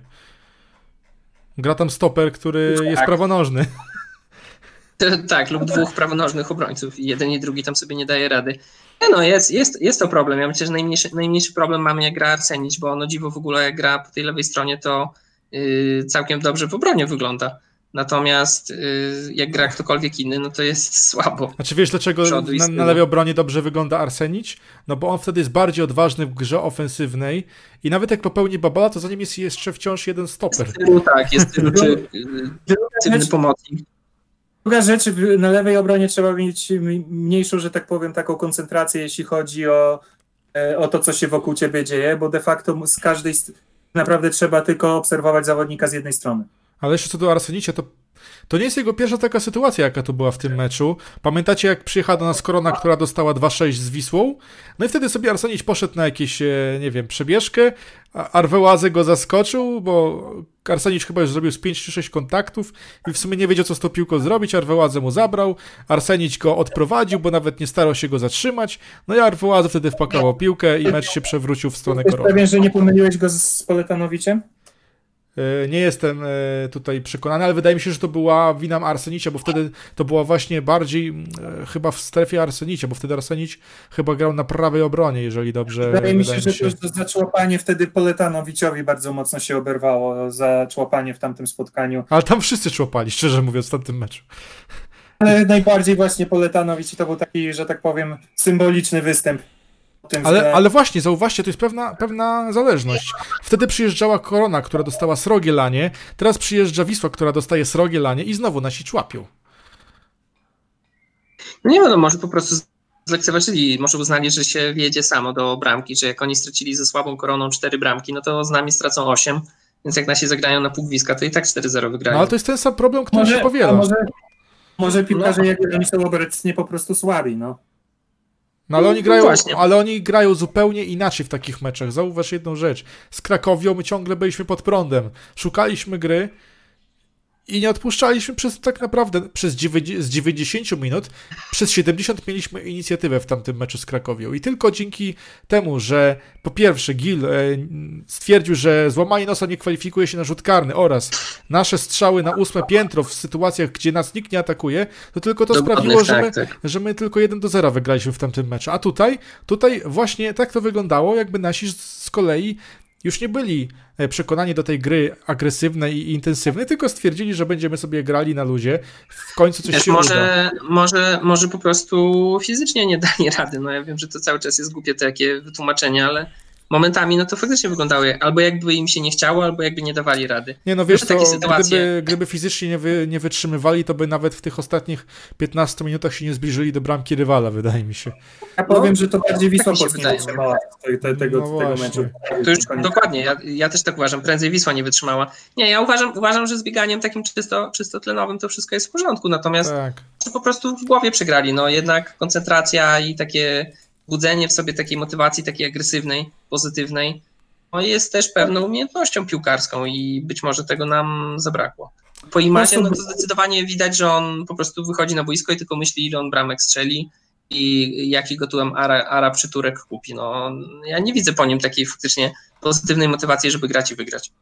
Gra tam stoper, który tak. jest prawonożny. Tak, lub dwóch prawonożnych obrońców. Jeden i drugi tam sobie nie daje rady. Nie no, jest, jest, jest to problem. Ja myślę, że najmniejszy, najmniejszy problem mamy jak gra Arsenić, bo ono dziwo w ogóle jak gra po tej lewej stronie, to yy, całkiem dobrze w obronie wygląda. Natomiast yy, jak gra ktokolwiek inny, no to jest słabo. A czy wiesz dlaczego na, na lewej obronie dobrze wygląda Arsenić? No bo on wtedy jest bardziej odważny w grze ofensywnej i nawet jak popełni babala, to za nim jest jeszcze wciąż jeden stoper. Jest tylu, tak, jest tylu, czy, yy, pomocnik. Druga rzecz, na lewej obronie trzeba mieć mniejszą, że tak powiem, taką koncentrację, jeśli chodzi o, e, o to, co się wokół ciebie dzieje, bo de facto z każdej naprawdę trzeba tylko obserwować zawodnika z jednej strony. Ale jeszcze co do Arsenicia, to to nie jest jego pierwsza taka sytuacja, jaka tu była w tym meczu. Pamiętacie, jak przyjechała do nas Korona, która dostała 2-6 z Wisłą? No i wtedy sobie Arsenić poszedł na jakieś, e, nie wiem, przebieżkę. Arwełazy go zaskoczył, bo Arsenić chyba już zrobił z 5 czy 6 kontaktów i w sumie nie wiedział, co z tą piłką zrobić. Arwełazę mu zabrał, Arsenić go odprowadził, bo nawet nie starał się go zatrzymać. No i Arwełazy wtedy wpakował piłkę i mecz się przewrócił w stronę Korony. pewien, że nie pomyliłeś go z Poletanowiciem? E, nie jestem e, tutaj przekonany, ale wydaje mi się, że to była wina Arsenicia, bo wtedy to była właśnie bardziej e, chyba w strefie Arsenicia, bo wtedy Arsenić chyba grał na prawej obronie, jeżeli dobrze. Wydaje mi się, że się... To za człapanie wtedy Poletanowiciowi bardzo mocno się oberwało za człapanie w tamtym spotkaniu. Ale tam wszyscy człapali, szczerze mówiąc, w tamtym meczu. Ale najbardziej właśnie Poletanowicz to był taki, że tak powiem, symboliczny występ ale, ale właśnie, zauważcie, to jest pewna, pewna zależność. Wtedy przyjeżdżała Korona, która dostała srogie lanie, teraz przyjeżdża Wisła, która dostaje srogie lanie i znowu nasi człapią. Nie wiem, no może po prostu zlekceważyli, może uznali, że się wiedzie samo do bramki, że jak oni stracili ze słabą koroną cztery bramki, no to z nami stracą osiem, więc jak nasi zagrają na półgwiska, to i tak 4-0 wygrają. No ale to jest ten sam problem, który może, się powiela. Może, może piłkarze, no. jak oni są obecnie po prostu słabi, no. No ale oni grają, no ale oni grają zupełnie inaczej w takich meczach. Zauważ jedną rzecz. Z Krakowią my ciągle byliśmy pod prądem. Szukaliśmy gry, i nie odpuszczaliśmy przez tak naprawdę przez 90, z 90 minut, przez 70 mieliśmy inicjatywę w tamtym meczu z Krakowią. I tylko dzięki temu, że po pierwsze Gil e, stwierdził, że złamanie nosa nie kwalifikuje się na rzut karny oraz nasze strzały na ósme piętro w sytuacjach, gdzie nas nikt nie atakuje, to tylko to sprawiło, że my, tak. że my tylko 1 do 0 wygraliśmy w tamtym meczu. A tutaj, tutaj właśnie tak to wyglądało, jakby nasi z kolei już nie byli e, przekonani do tej gry agresywnej i intensywnej, tylko stwierdzili, że będziemy sobie grali na luzie. W końcu coś Wiesz, się może, uda. Może, może po prostu fizycznie nie dali rady. No ja wiem, że to cały czas jest głupie takie wytłumaczenie, ale momentami no to faktycznie wyglądało albo jakby im się nie chciało, albo jakby nie dawali rady. Nie no wiesz, to, gdyby, gdyby fizycznie nie, wy, nie wytrzymywali, to by nawet w tych ostatnich 15 minutach się nie zbliżyli do bramki rywala, wydaje mi się. Ja powiem, że to bardziej Wisła tak nie wytrzymała te, tego, no tego meczu. To już dokładnie, ja, ja, też tak uważam, prędzej Wisła nie wytrzymała. Nie, ja uważam, uważam że z bieganiem takim czysto, czysto tlenowym to wszystko jest w porządku, natomiast tak. po prostu w głowie przegrali, no jednak koncentracja i takie budzenie w sobie takiej motywacji, takiej agresywnej, pozytywnej, no jest też pewną umiejętnością piłkarską i być może tego nam zabrakło. Po Imazie no to zdecydowanie widać, że on po prostu wychodzi na boisko i tylko myśli, ile on bramek strzeli i jaki go tu Ara, Ara przyturek kupi. No, ja nie widzę po nim takiej faktycznie pozytywnej motywacji, żeby grać i wygrać.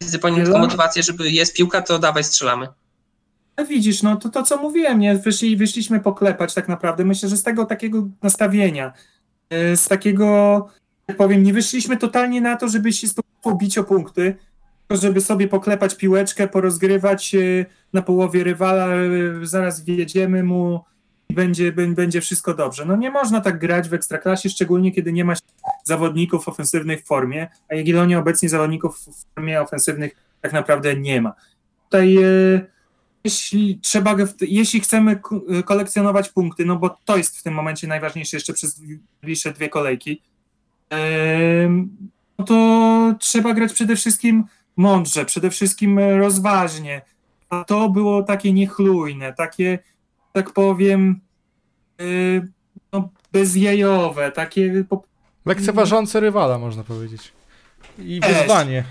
Widzę po nim tylko motywację, żeby jest piłka, to dawaj strzelamy. Widzisz, no to to co mówiłem, nie? Wyszli, wyszliśmy poklepać tak naprawdę. Myślę, że z tego takiego nastawienia, e, z takiego, jak powiem, nie wyszliśmy totalnie na to, żeby się z tobą bić o punkty, żeby sobie poklepać piłeczkę, porozgrywać e, na połowie rywala, e, zaraz wjedziemy mu i będzie, będzie wszystko dobrze. No nie można tak grać w Ekstraklasie, szczególnie kiedy nie ma zawodników ofensywnych w formie, a Jagiellonia obecnie zawodników w formie ofensywnych tak naprawdę nie ma. Tutaj jeśli trzeba, jeśli chcemy kolekcjonować punkty, no bo to jest w tym momencie najważniejsze jeszcze przez najbliższe dwie kolejki, no to trzeba grać przede wszystkim mądrze, przede wszystkim rozważnie. A to było takie niechlujne, takie, tak powiem, y, no, bezjajowe, takie. Lekceważące rywala, można powiedzieć. I wyzwanie.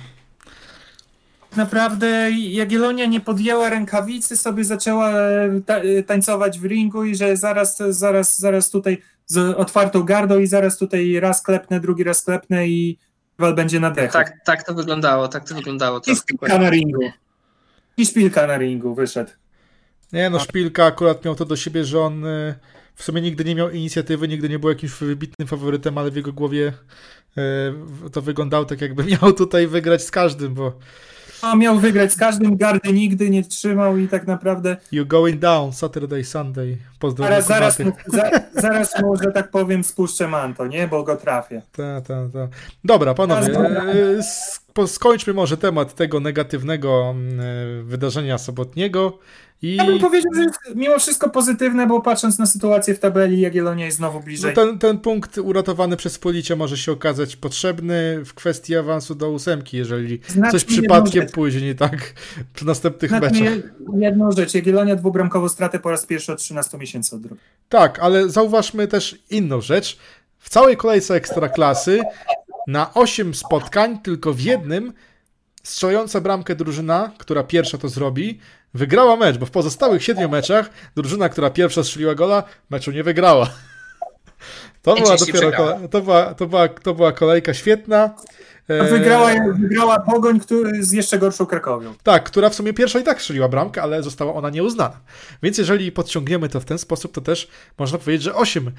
Naprawdę Jagiellonia nie podjęła rękawicy, sobie zaczęła e, ta, e, tańcować w ringu i że zaraz, zaraz, zaraz tutaj z otwartą gardą i zaraz tutaj raz klepnę, drugi raz klepnę i rywal będzie na dechu. Tak, tak to wyglądało, tak to wyglądało. I szpilka na ringu. I szpilka na ringu wyszedł. Nie no, Szpilka akurat miał to do siebie, że on e, w sumie nigdy nie miał inicjatywy, nigdy nie był jakimś wybitnym faworytem, ale w jego głowie to wyglądało tak, jakby miał tutaj wygrać z każdym, bo no, miał wygrać z każdym, gardy nigdy nie trzymał i tak naprawdę... You going down Saturday, Sunday. Pozdrawiam zaraz, zaraz, mu, za, zaraz mu, że tak powiem, spuszczę manto, nie? Bo go trafię. Tak, tak, tak. Dobra, panowie, skończmy może temat tego negatywnego mm, e, wydarzenia sobotniego i... Ja bym powiedział, że jest mimo wszystko pozytywne, bo patrząc na sytuację w tabeli, Jagiellonia jest znowu bliżej. No ten, ten punkt uratowany przez Policie może się okazać potrzebny w kwestii awansu do ósemki, jeżeli Znacznie coś przypadkiem pójdzie nie tak przy następnych Znacznie meczach. Jedną rzecz, Jagiellonia dwubramkową stratę po raz pierwszy od 13 miesięcy od drugiej. Tak, ale zauważmy też inną rzecz. W całej kolejce Ekstraklasy na 8 spotkań tylko w jednym strzelająca bramkę drużyna, która pierwsza to zrobi, wygrała mecz, bo w pozostałych siedmiu meczach drużyna, która pierwsza strzeliła gola, meczu nie wygrała. To była dopiero to była, to, była, to była kolejka świetna. Wygrała, wygrała Pogoń który z jeszcze gorszą Krakowią. Tak, która w sumie pierwsza i tak strzeliła bramkę, ale została ona nieuznana. Więc jeżeli podciągniemy to w ten sposób, to też można powiedzieć, że 8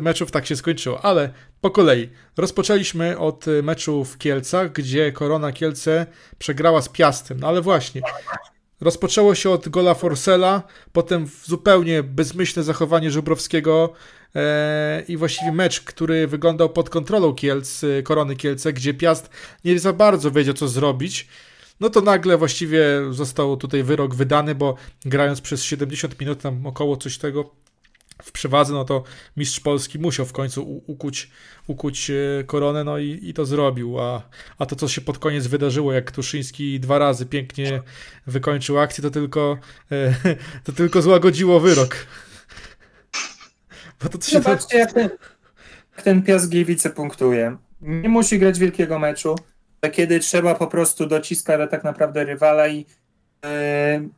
meczów tak się skończyło. Ale po kolei. Rozpoczęliśmy od meczu w Kielcach, gdzie Korona Kielce przegrała z Piastem. No ale właśnie, Rozpoczęło się od gola Forsela, potem zupełnie bezmyślne zachowanie Żubrowskiego e, i właściwie mecz, który wyglądał pod kontrolą Kielc, e, Korony Kielce, gdzie Piast nie za bardzo wiedział co zrobić. No to nagle właściwie został tutaj wyrok wydany, bo grając przez 70 minut, tam około coś tego, w przewadze, no to mistrz Polski musiał w końcu ukuć, ukuć e, koronę, no i, i to zrobił. A, a to, co się pod koniec wydarzyło, jak Tuszyński dwa razy pięknie wykończył akcję, to tylko, e, to tylko złagodziło wyrok. Bo to się Zobaczcie, jak ten, jak ten punktuje. Nie musi grać wielkiego meczu, ale kiedy trzeba po prostu dociskać tak naprawdę rywala i e,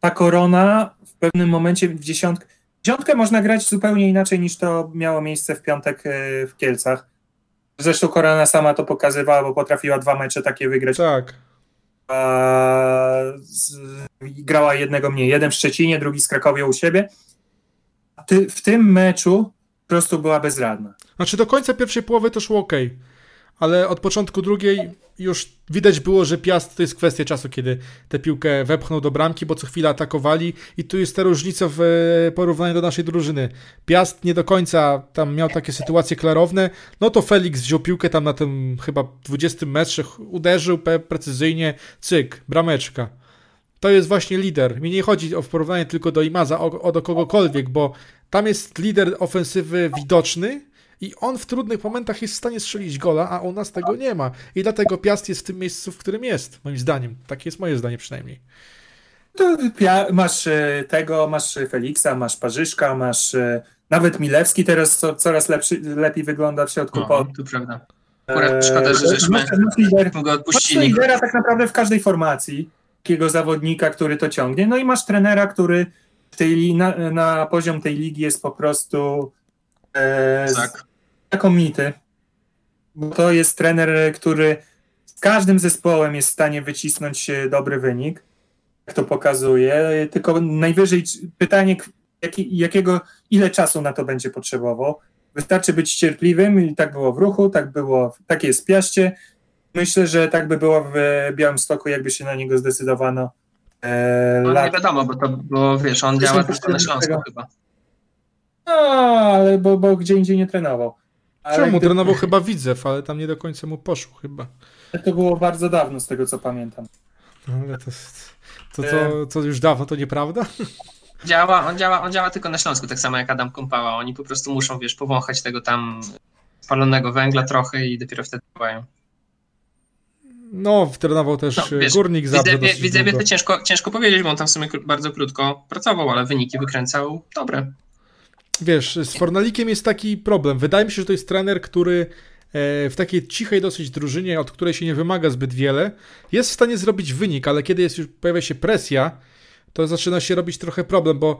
ta korona w pewnym momencie w dziesiątkę Dziątkę można grać zupełnie inaczej niż to miało miejsce w piątek e, w Kielcach. Zresztą Korona sama to pokazywała, bo potrafiła dwa mecze takie wygrać. Tak. A, z, grała jednego mniej. Jeden w Szczecinie, drugi z Krakowie u siebie. Ty, w tym meczu po prostu była bezradna. Znaczy do końca pierwszej połowy to szło ok ale od początku drugiej już widać było, że Piast to jest kwestia czasu, kiedy tę piłkę wepchnął do bramki, bo co chwilę atakowali i tu jest ta różnica w e, porównaniu do naszej drużyny. Piast nie do końca tam miał takie sytuacje klarowne, no to Felix wziął piłkę tam na tym chyba 20 metrze, uderzył precyzyjnie, cyk, brameczka. To jest właśnie lider. Mi nie chodzi o porównanie tylko do Imaza, o, o do kogokolwiek, bo tam jest lider ofensywy widoczny, i on w trudnych momentach jest w stanie strzelić gola, a u nas tego nie ma. I dlatego Piast jest w tym miejscu, w którym jest, moim zdaniem. Takie jest moje zdanie przynajmniej. To masz e, tego, masz Feliksa, masz Parzyszka, masz e, nawet Milewski teraz coraz lepszy, lepiej wygląda w środku no, To prawda. Akurat szkoda, że żeśmy lider, go odpuścili. Masz lidera tak naprawdę w każdej formacji, takiego zawodnika, który to ciągnie. No i masz trenera, który tej, na, na poziom tej ligi jest po prostu e, tak znakomity, bo to jest trener, który z każdym zespołem jest w stanie wycisnąć e, dobry wynik, jak to pokazuje, tylko najwyżej pytanie, jaki, jakiego, ile czasu na to będzie potrzebował. Wystarczy być cierpliwym i tak było w ruchu, tak było, tak jest w Piaście. Myślę, że tak by było w Białymstoku, jakby się na niego zdecydowano. E, no, nie wiadomo, bo, to, bo wiesz, on działa tylko na Śląsku chyba. No, ale bo, bo gdzie indziej nie trenował. Czemu? Trenował chyba Widzew, ale tam nie do końca mu poszło chyba. To było bardzo dawno, z tego co pamiętam. No, ale to, to, to, to już dawno, to nieprawda? Działa, on działa, on działa tylko na Śląsku, tak samo jak Adam Kąpała. Oni po prostu muszą, wiesz, powąchać tego tam spalonego węgla trochę i dopiero wtedy działają. No, trenował też no, wiesz, Górnik Zabrze. Widzewie, widzewie to ciężko, ciężko powiedzieć, bo on tam w sumie bardzo krótko pracował, ale wyniki wykręcał dobre wiesz, z Fornalikiem jest taki problem. Wydaje mi się, że to jest trener, który w takiej cichej dosyć drużynie, od której się nie wymaga zbyt wiele, jest w stanie zrobić wynik, ale kiedy jest już pojawia się presja, to zaczyna się robić trochę problem, bo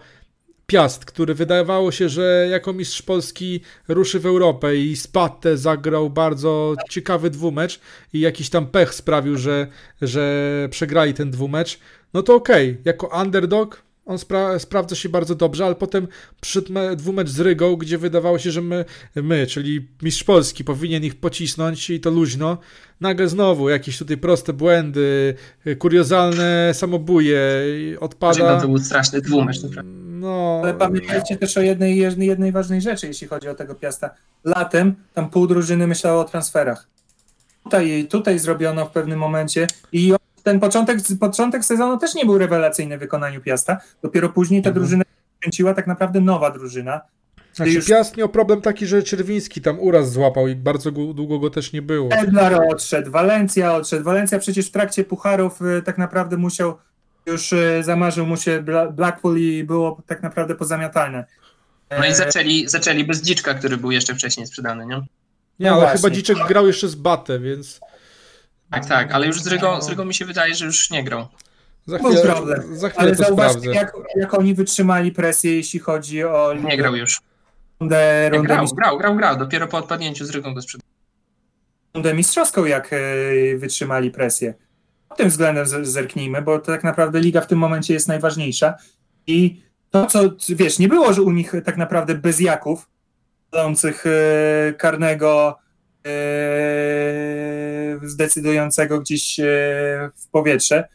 Piast, który wydawało się, że jako mistrz Polski ruszy w Europę i Spatę zagrał bardzo ciekawy dwumecz i jakiś tam pech sprawił, że, że przegrali ten dwumecz, no to okej, okay. jako underdog on spra sprawdza się bardzo dobrze, ale potem przyszedł dwumecz z Rygą, gdzie wydawało się, że my, my, czyli mistrz Polski, powinien ich pocisnąć i to luźno. Nagle znowu jakieś tutaj proste błędy, kuriozalne samobuje, odpada. No to był straszny dwumecz, naprawdę. No. Ale pamiętajcie też o jednej, jednej ważnej rzeczy, jeśli chodzi o tego Piasta. Latem tam pół drużyny myślało o transferach. Tutaj, tutaj zrobiono w pewnym momencie i ten początek, początek sezonu też nie był rewelacyjny w wykonaniu Piasta. Dopiero później ta mhm. drużyna kręciła tak naprawdę nowa drużyna. Znaczy już... Piast miał problem taki, że Czerwiński tam uraz złapał i bardzo długo go też nie było. Edlar odszedł, Walencja odszedł. Walencja przecież w trakcie pucharów y, tak naprawdę musiał, już y, zamarzył mu się Blackpool i było tak naprawdę pozamiatalne. No i e, zaczęli, zaczęli bez Dziczka, który był jeszcze wcześniej sprzedany, nie? Nie, no ale właśnie. chyba Dziczek grał jeszcze z Batę, więc... Tak, tak, ale już z Rygą, z Rygą mi się wydaje, że już nie grał. Za chwilę, za chwilę ale zauważcie, jak, jak oni wytrzymali presję, jeśli chodzi o... Nie grał już. Rundę, rundę grał, grał, grał, grał, dopiero po odpadnięciu z Rygą go sprzedał. Rundę mistrzowską, jak e, wytrzymali presję. Pod tym względem zerknijmy, bo to tak naprawdę liga w tym momencie jest najważniejsza i to, co, wiesz, nie było że u nich tak naprawdę bezjaków, palących e, karnego zdecydującego gdzieś e, w powietrze.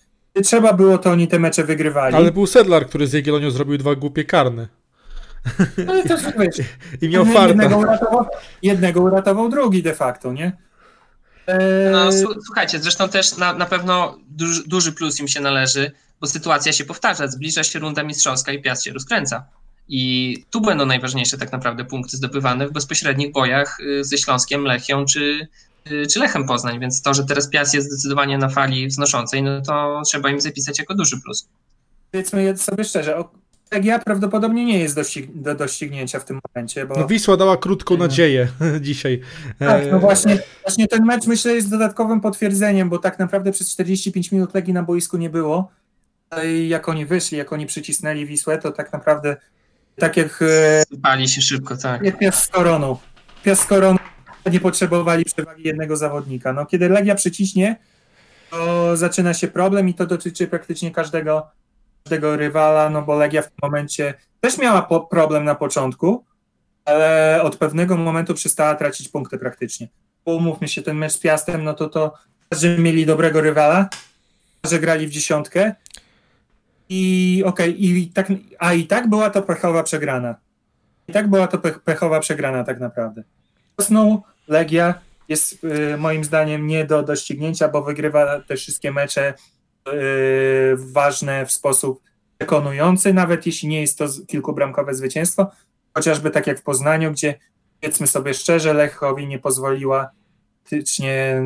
Trzeba było, to oni te mecze wygrywali. Ale był Sedlar, który z Jagiellonią zrobił dwa głupie karne. No to wiesz, I miał farta. Jednego uratował, jednego uratował drugi de facto, nie? E, no słuchajcie, zresztą też na, na pewno duży, duży plus im się należy, bo sytuacja się powtarza, zbliża się runda mistrzowska i Piast się rozkręca. I tu będą najważniejsze tak naprawdę punkty zdobywane w bezpośrednich bojach y, ze Śląskiem, Lechią czy, y, czy Lechem Poznań, więc to, że teraz Piast jest zdecydowanie na fali wznoszącej, no to trzeba im zapisać jako duży plus. Powiedzmy sobie szczerze, Legia prawdopodobnie nie jest do, doścignięcia w tym momencie. Bo... No Wisła dała krótką nadzieję dzisiaj. Tak, no właśnie, właśnie ten mecz myślę jest dodatkowym potwierdzeniem, bo tak naprawdę przez 45 minut Legii na boisku nie było. I jak oni wyszli, jak oni przycisnęli Wisłę, to tak naprawdę tak jak... E, Pali się szybko, tak. Jak Piast z Koroną. Piast z Koroną nie potrzebowali przewagi jednego zawodnika. No, kiedy Legia przyciśnie, to zaczyna się problem i to dotyczy praktycznie każdego, każdego rywala, no bo Legia w tym momencie też miała po problem na początku, ale od pewnego momentu przestała tracić punkty praktycznie. Umówmy się, ten mecz z Piastem, no to to, że mieli dobrego rywala, że grali w dziesiątkę i okej, okay, i tak, a i tak była to pechowa przegrana. I tak była to pechowa przegrana tak naprawdę. Rosną Legia jest y, moim zdaniem nie do doścignięcia, bo wygrywa te wszystkie mecze y, ważne w sposób przekonujący, nawet jeśli nie jest to kilkubramkowe zwycięstwo, chociażby tak jak w Poznaniu, gdzie powiedzmy sobie szczerze, Lechowi nie pozwoliła praktycznie,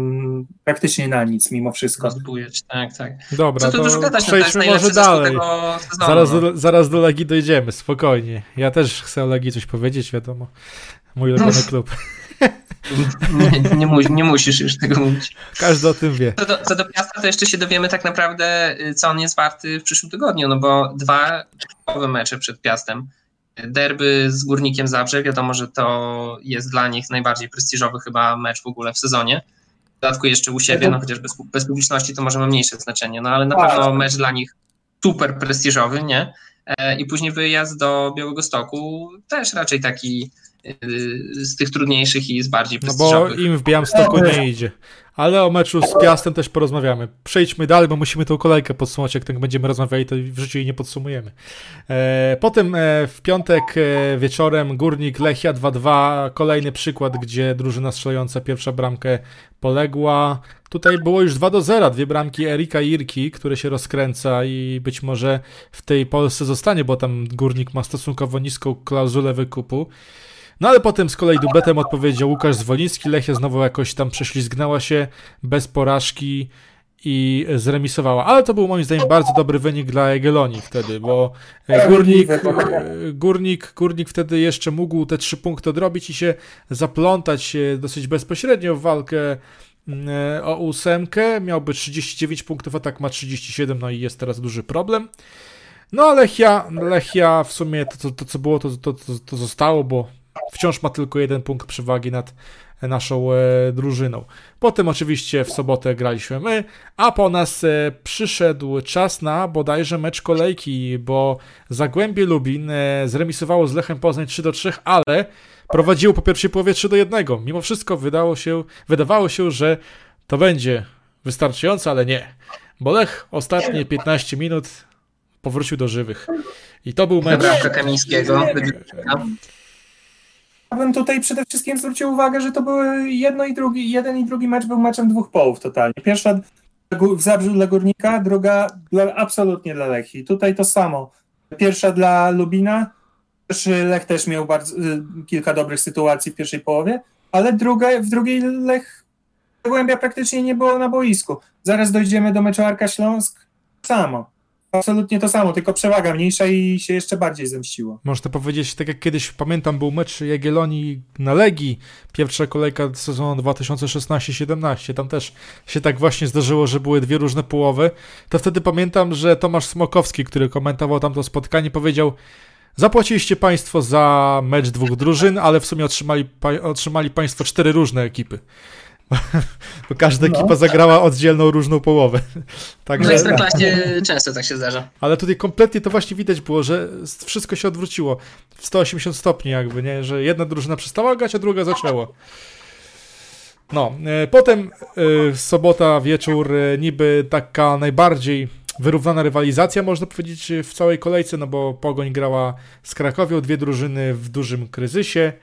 praktycznie na nic mimo wszystko. Rozbujać, tak, tak. Dobra, Co tu to gadać, przejdźmy może dalej. zaraz, no. do, zaraz do Legii dojdziemy, spokojnie. Ja też chcę o Legii coś powiedzieć, wiadomo. Mój ulubiony no. klub. Nie, nie, mu, nie, musisz już tego mówić. Każdy o tym wie. Co do, co do Piasta, to jeszcze się dowiemy tak naprawdę, y, co on jest warty w przyszłym tygodniu, no bo dwa typowe mecze przed Piastem Derby z Górnikiem Zabrze, wiadomo, że to jest dla nich najbardziej prestiżowy chyba mecz w ogóle w sezonie. W dodatku jeszcze u siebie, no chociaż bez, bez publiczności to może ma mniejsze znaczenie, no ale na tak. pewno mecz dla nich super prestiżowy, nie? E, I później wyjazd do Białego Stoku też raczej taki z tych trudniejszych i z bardziej. No bo im w Białymstoku nie idzie. Ale o meczu z Piastem też porozmawiamy. Przejdźmy dalej, bo musimy tą kolejkę podsumować. Jak tak będziemy rozmawiali, to w życiu jej nie podsumujemy. E, potem e, w piątek e, wieczorem Górnik Lechia 2-2. Kolejny przykład, gdzie drużyna strzelająca pierwsza bramkę poległa. Tutaj było już 2 do 0, dwie bramki Erika Irki, które się rozkręca i być może w tej Polsce zostanie, bo tam Górnik ma stosunkowo niską klauzulę wykupu. No ale potem z kolei dubletem odpowiedział Łukasz Zwoliński. Lechia znowu jakoś tam prześlizgnęła się bez porażki i zremisowała. Ale to był moim zdaniem bardzo dobry wynik dla Jagiellonii wtedy, bo Górnik, Górnik, Górnik wtedy jeszcze mógł te trzy punkty odrobić i się zaplątać dosyć bezpośrednio w walkę mm, o ósemkę. Miałby 39 punktów, a tak ma 37, no i jest teraz duży problem. No Lechia, Lechia w sumie to, to, to co było, to, to, to zostało, bo wciąż ma tylko jeden punkt przewagi nad naszą e, drużyną. Potem oczywiście w sobotę graliśmy my, a po nas e, przyszedł czas na bodajże mecz kolejki, bo Zagłębie Lubin e, zremisowało z Lechem Poznań 3 do 3, ale prowadziło po pierwszej połowie 3 do 1. Mimo wszystko wydało się, wydawało się, że to będzie wystarczające, ale nie. Bo Lech ostatnie 15 minut powrócił do żywych. I to był mecz... Bramka Kamińskiego. Ja bym tutaj przede wszystkim zwrócił uwagę, że to były jedno i drugi, jeden i drugi mecz był meczem dwóch połów totalnie. Pierwsza w Zabrzu dla Górnika, druga dla, absolutnie dla Lechi. Tutaj to samo. Pierwsza dla Lubina, też Lech też miał bardzo, y, kilka dobrych sytuacji w pierwszej połowie, ale druga, w drugiej Lech Głębia praktycznie nie było na boisku. Zaraz dojdziemy do meczu Arka Śląsk, samo absolutnie to samo, tylko przewaga mniejsza i się jeszcze bardziej zemściło. Można powiedzieć, tak jak kiedyś pamiętam, był mecz Jagiellonii na Legii, pierwsza kolejka sezonu 2016-17, tam też się tak właśnie zdarzyło, że były dwie różne połowy, to wtedy pamiętam, że Tomasz Smokowski, który komentował tamto spotkanie, powiedział Zapłaciliście Państwo za mecz dwóch drużyn, ale w sumie otrzymali, otrzymali Państwo cztery różne ekipy. Bo każda no. ekipa zagrała oddzielną, różną połowę. Także... W Ekstraklasie często tak się zdarza. Ale tutaj kompletnie to właśnie widać było, że wszystko się odwróciło w 180 stopni jakby, nie? Że jedna drużyna przestała grać, a druga zaczęła. No, e, potem e, sobota, wieczór, e, niby taka najbardziej wyrównana rywalizacja, można powiedzieć, w całej kolejce, no bo Pogoń grała z Krakowią, dwie drużyny w dużym kryzysie.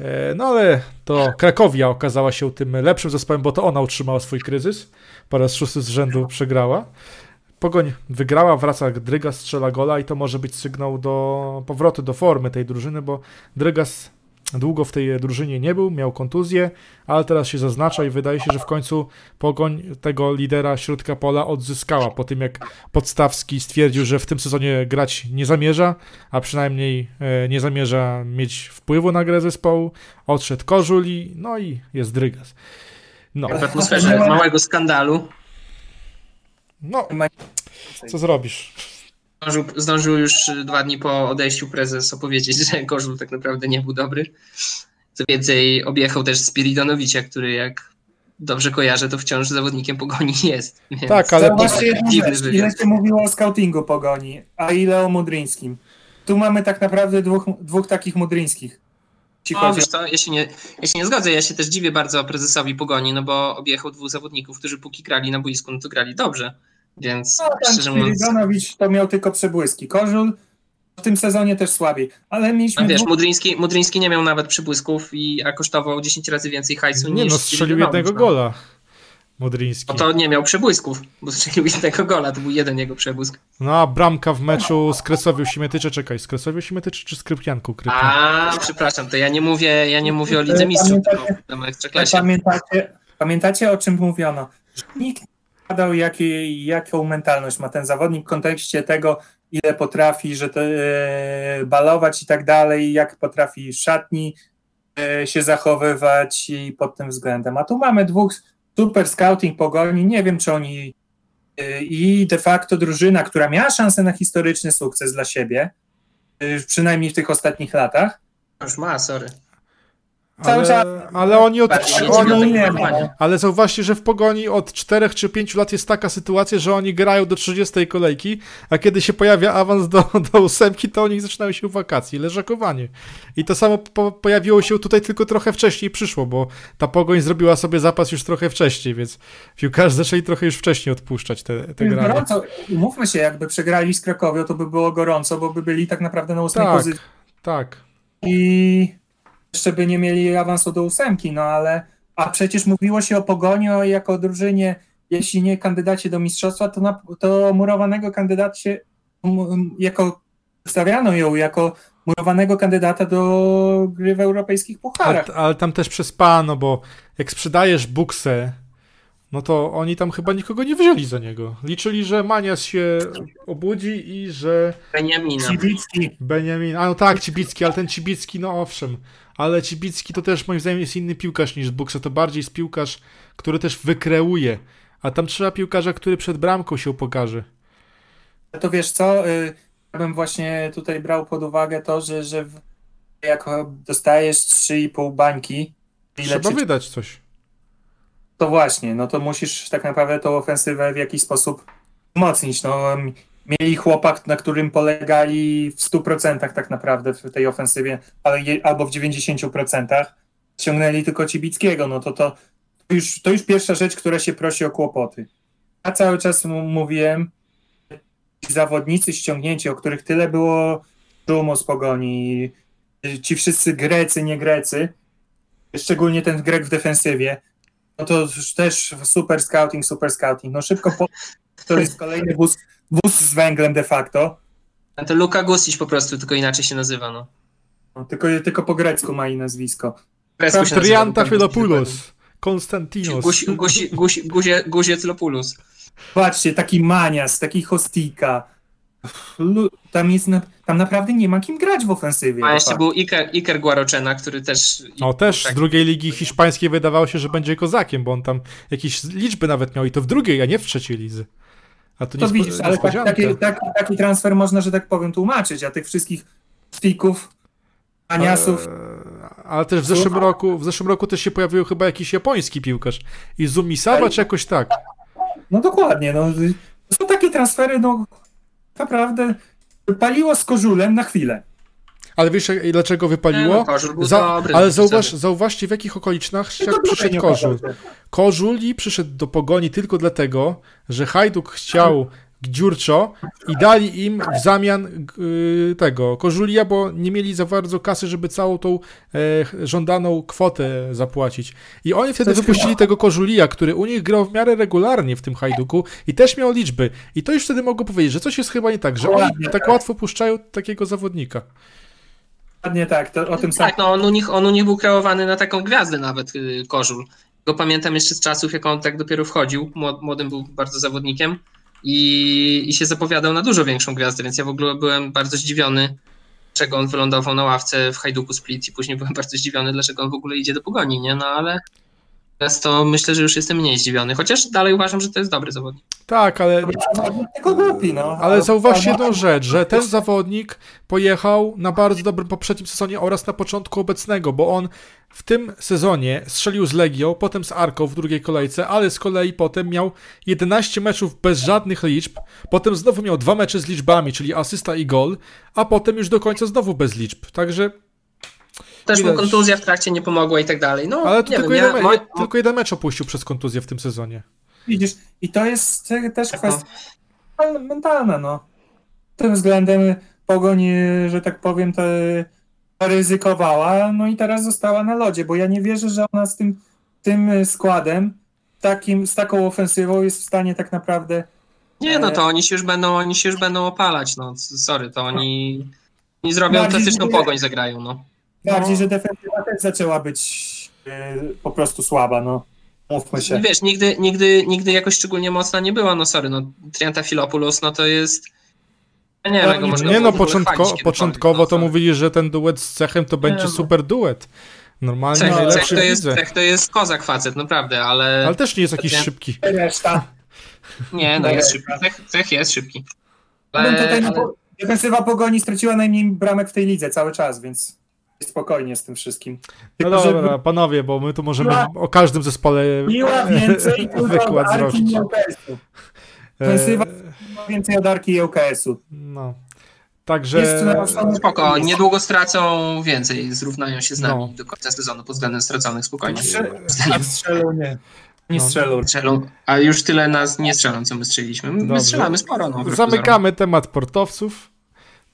E, no ale to Krakowia okazała się tym lepszym zespołem, bo to ona utrzymała swój kryzys. Po raz szósty z rzędu przegrała. Pogoń wygrała, wraca Drygas, strzela gola i to może być sygnał do powrotu do formy tej drużyny, bo Drygas Długo w tej drużynie nie był, miał kontuzję, ale teraz się zaznacza i wydaje się, że w końcu Pogoń tego lidera środka pola odzyskała po tym, jak Podstawski stwierdził, że w tym sezonie grać nie zamierza, a przynajmniej e, nie zamierza mieć wpływu na grę zespołu. Odszedł Kożuli, no i jest Drygas. No. W atmosferze małego skandalu. No, co zrobisz? Zdążył, zdążył już dwa dni po odejściu prezes opowiedzieć, że Kożul tak naprawdę nie był dobry. Co więcej, objechał też Spiridonowicza, który jak dobrze kojarzę, to wciąż zawodnikiem Pogoni jest. tak, ale... Właśnie ile się mówiło o scoutingu Pogoni, a ile o Mudryńskim. Tu mamy tak naprawdę dwóch, dwóch takich Mudryńskich. No, wiesz co, ja się, nie, ja się nie zgodzę, ja się też dziwię bardzo prezesowi Pogoni, no bo objechał dwóch zawodników, którzy póki grali na boisku, no to grali dobrze. Więc no, szczerze mówiąc... to miał tylko przebłyski. Kożul w tym sezonie też słabiej, ale mieliśmy... No wiesz. Mudryński, Mudryński nie miał nawet przybłysków, i, a kosztował 10 razy więcej hajsu nie, niż... no strzelił jednego gola. Modryński. No to nie miał przebłysków, bo strzelił jednego gola, to był jeden jego przebłysk. No a bramka w meczu z Kresowią Simetycze, czekaj, z Kresowią Simetycze czy z Krypianką? A, przepraszam, to ja nie mówię, ja nie mówię o Lidze Mistrzów, pamiętacie, pamiętacie, pamiętacie o czym mówiono? Nikt badał, jaką mentalność ma ten zawodnik w kontekście tego, ile potrafi że e, balować i tak dalej, jak potrafi szatni e, się zachowywać i pod tym względem. A tu mamy dwóch super scouting pogoni, nie wiem czy oni e, i de facto drużyna, która miała szansę na historyczny sukces dla siebie, przynajmniej w tych ostatnich latach. Już ma, sorry. Ale, ale oni od. Oni, ale zauważcie, że w pogoni od 4 czy 5 lat jest taka sytuacja, że oni grają do 30 kolejki, a kiedy się pojawia awans do, do ósemki, to oni zaczynają się wakacji, leżakowanie. I to samo po, pojawiło się tutaj tylko trochę wcześniej przyszło, bo ta pogoń zrobiła sobie zapas już trochę wcześniej, więc piłkarze zaczęli trochę już wcześniej odpuszczać te, te granie. Gorąco, mówmy się, jakby przegrali z Krakowią, to by było gorąco, bo by byli tak naprawdę na ósmej tak, pozycji. Tak. I jeszcze by nie mieli awansu do ósemki, no ale a przecież mówiło się o Pogoni jako drużynie, jeśli nie kandydacie do mistrzostwa, to, na, to murowanego kandydacie, jako stawiano ją jako murowanego kandydata do gry w europejskich pucharach. Ale, ale tam też przespano, bo jak sprzedajesz buksę no to oni tam chyba nikogo nie wzięli za niego. Liczyli, że Manias się obudzi i że... Beniamina. Cibicki. Beniamin, a no tak, Cibicki, ale ten Cibicki, no owszem. Ale Cibicki to też moim zdaniem jest inny piłkarz niż Buksa, to bardziej jest piłkarz, który też wykreuje. A tam trzeba piłkarza, który przed bramką się pokaże. To wiesz co, y, ja bym właśnie tutaj brał pod uwagę to, że, że jak dostajesz 3,5 bańki, Trzeba czy, wydać coś. to właśnie, no to musisz tak naprawdę tą ofensywę w jakiś sposób umocnić. No, mieli chłopak, na którym polegali w 100% tak naprawdę w tej ofensywie, ale je, albo w 90%. Ściągnęli tylko Cibickiego, no to, to, to, już, to już pierwsza rzecz, która się prosi o kłopoty. Ja cały czas mówiłem, ci zawodnicy ściągnięci, o których tyle było szumu z pogoni, ci wszyscy Grecy, nie Grecy, szczególnie ten Grek w defensywie, no to też super scouting, super scouting. No szybko po... to jest kolejny wóz, wóz z węglem de facto. A to Luka Gusić po prostu, tylko inaczej się nazywa, no. No, tylko, tylko po grecku ma i nazwisko. Trianta Filopoulos. Konstantinos. Gusi, gusi, gusi, guzie, guziec Lopulus. Patrzcie, taki manias, taki hostika. Tam jest na... tam naprawdę nie ma kim grać w ofensywie. A de jeszcze był Iker, Iker Guarocena, który też... No też z drugiej ligi hiszpańskiej wydawało się, że będzie kozakiem, bo on tam jakieś liczby nawet miał i to w drugiej, a nie w trzeciej lidze. A tu To niespo- widzisz, ale tak, taki, taki, taki transfer można, że tak powiem, tłumaczyć, a tych wszystkich stików, maniasów, Eee, Ale też w zeszłym roku, w zeszłym roku też się pojawił chyba jakiś japoński piłkarz. Izumisawa Ale- czy jakoś tak. no dokładnie, no. To są takie transfery, no naprawdę paliło z kożulem na chwilę. Ale wiesz dlaczego Nie, wypaliło? no, Kożul był Za, dobry. ale no, zauważ, zauważcie w jakich okolicznościach Tylko przyszedł Kożul. okazał się. Kożul i przyszedł do Pogoni tylko dlatego, że Hajduk chciał Dziurczo i dali im w zamian yy, tego Kożulia, bo nie mieli za bardzo kasy, żeby całą tą e, żądaną kwotę zapłacić. I oni wtedy wypuścili tego Kożulia, który u nich grał w miarę regularnie w tym Hajduku i też miał liczby. I to już wtedy mogło powiedzieć, że coś jest chyba nie tak, że oni tak tak. łatwo puszczają takiego zawodnika. Dokładnie tak, to, o tym samym. Tak, no on u, nich, on u nich był kreowany na taką gwiazdę nawet, y, Kożul. Go pamiętam jeszcze z czasów, jak on tak dopiero wchodził, młod- młodym był bardzo zawodnikiem i, i się zapowiadał na dużo większą gwiazdę, więc ja w ogóle byłem bardzo zdziwiony, dlaczego on wylądował na ławce w Hajduku Split i później byłem bardzo zdziwiony, dlaczego on w ogóle idzie do Pogoni, nie? No ale teraz to myślę, że już jestem mniej zdziwiony, chociaż dalej uważam, że to jest dobry zawodnik. Tak, ale Tylko głupi, no. Ale zauważcie jedną rzecz, że ten zawodnik pojechał na bardzo dobrym poprzednim sezonie oraz na początku obecnego, bo on w tym sezonie strzelił z Legią, potem z Arką w drugiej kolejce, ale z kolei potem miał 11 meczów bez żadnych liczb, potem znowu miał dwa mecze z liczbami, czyli asysta i gol, a potem już do końca znowu bez liczb. Także, Też mu kontuzja w trakcie nie pomogła i tak dalej. No, ale to nie tylko, wiem, jeden, ja, tylko jeden mecz opuścił przez kontuzję w tym sezonie. Widzisz, i to jest e, też kwestia mentalna- mentalna, no. Tym względem Pogoń, e, że tak powiem, to ryzykowała, no i teraz została na lodzie, bo ja nie wierzę, że ona z tym, tym e, składem, takim, z taką ofensywą jest w stanie tak naprawdę Nie, no to oni się już będą, oni się już będą opalać, no sorry, to oni, oni zrobią nie- pogoń, zagrają, no. Bardziej, No. że defensywa też zaczęła być e, po prostu słaba, no. Mówmy się. Wiesz, nigdy, nigdy, nigdy jakoś szczególnie mocna nie była, no sorry, no Trianta Filopoulos, no to jest, ja nie No, nie- można Nie no, początko, początkowo no, to sorry. mówili, że ten duet z Cechem to będzie no. super duet. Normalnie Cech, Cech, to jest. Cech to jest kozak facet, naprawdę, ale, Ale też nie jest jakiś szybki. Reszta. nie, no jest szybki, Cech, Cech jest szybki. Ale, defensywa Pogoni straciła najmniej bramek w tej lidze cały czas, więc spokojnie z tym wszystkim. No Tylko, dobra, panowie, bo my tu możemy Była- o każdym zespole Biła więcej wykład od Arki zrobić. E, ma więcej od Arki i LKS-u. No. Także spoko, niedługo stracą więcej, zrównają się z nami No. do końca sezonu pod względem straconych, spokojnie. A strzelą nie. Nie No. strzelą. Strzelą, a już tyle nas nie strzelą, co my strzeliliśmy. My Dobrze. strzelamy sporo. No, zamykamy temat portowców.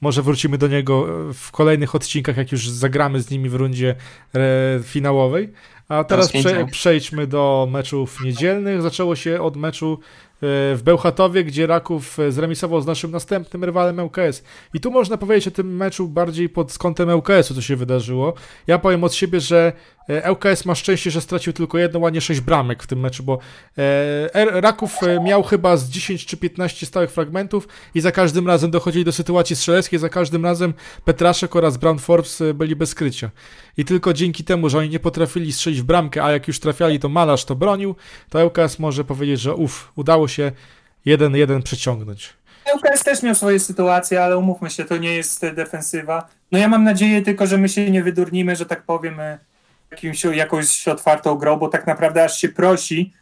Może wrócimy do niego w kolejnych odcinkach, jak już zagramy z nimi w rundzie e, finałowej. A teraz prze, przejdźmy do meczów niedzielnych. Zaczęło się od meczu w Bełchatowie, gdzie Raków zremisował z naszym następnym rywalem ŁKS. I tu można powiedzieć o tym meczu bardziej pod kątem ŁKS-u, co się wydarzyło. Ja powiem od siebie, że ŁKS ma szczęście, że stracił tylko jedną, a nie sześć bramek w tym meczu, bo Raków miał chyba z 10 czy 15 stałych fragmentów i za każdym razem dochodzili do sytuacji strzeleckiej, za każdym razem Petraszek oraz Brown Forbes byli bez krycia. I tylko dzięki temu, że oni nie potrafili strzelić w bramkę, a jak już trafiali, to Malarz to bronił, to ŁKS może powiedzieć, że uff, udało się jeden jeden przeciągnąć. ŁKS też miał swoje sytuacje, ale umówmy się, to nie jest defensywa. No ja mam nadzieję tylko, że my się nie wydurnimy, że tak powiem, jakimś, jakąś otwartą grą, bo tak naprawdę aż się prosi,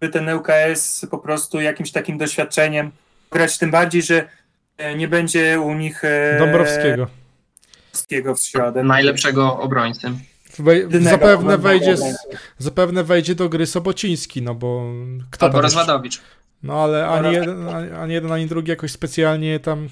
by ten ŁKS po prostu jakimś takim doświadczeniem grać, tym bardziej, że e, nie będzie u nich e, Dąbrowskiego. Dąbrowskiego w środę. Najlepszego obrońcy. zapewne wejdzie, zapewne wejdzie do gry Sobociński, no bo kto Albo Rozwadowicz. No ale ani jeden, ani jeden, ani drugi jakoś specjalnie tam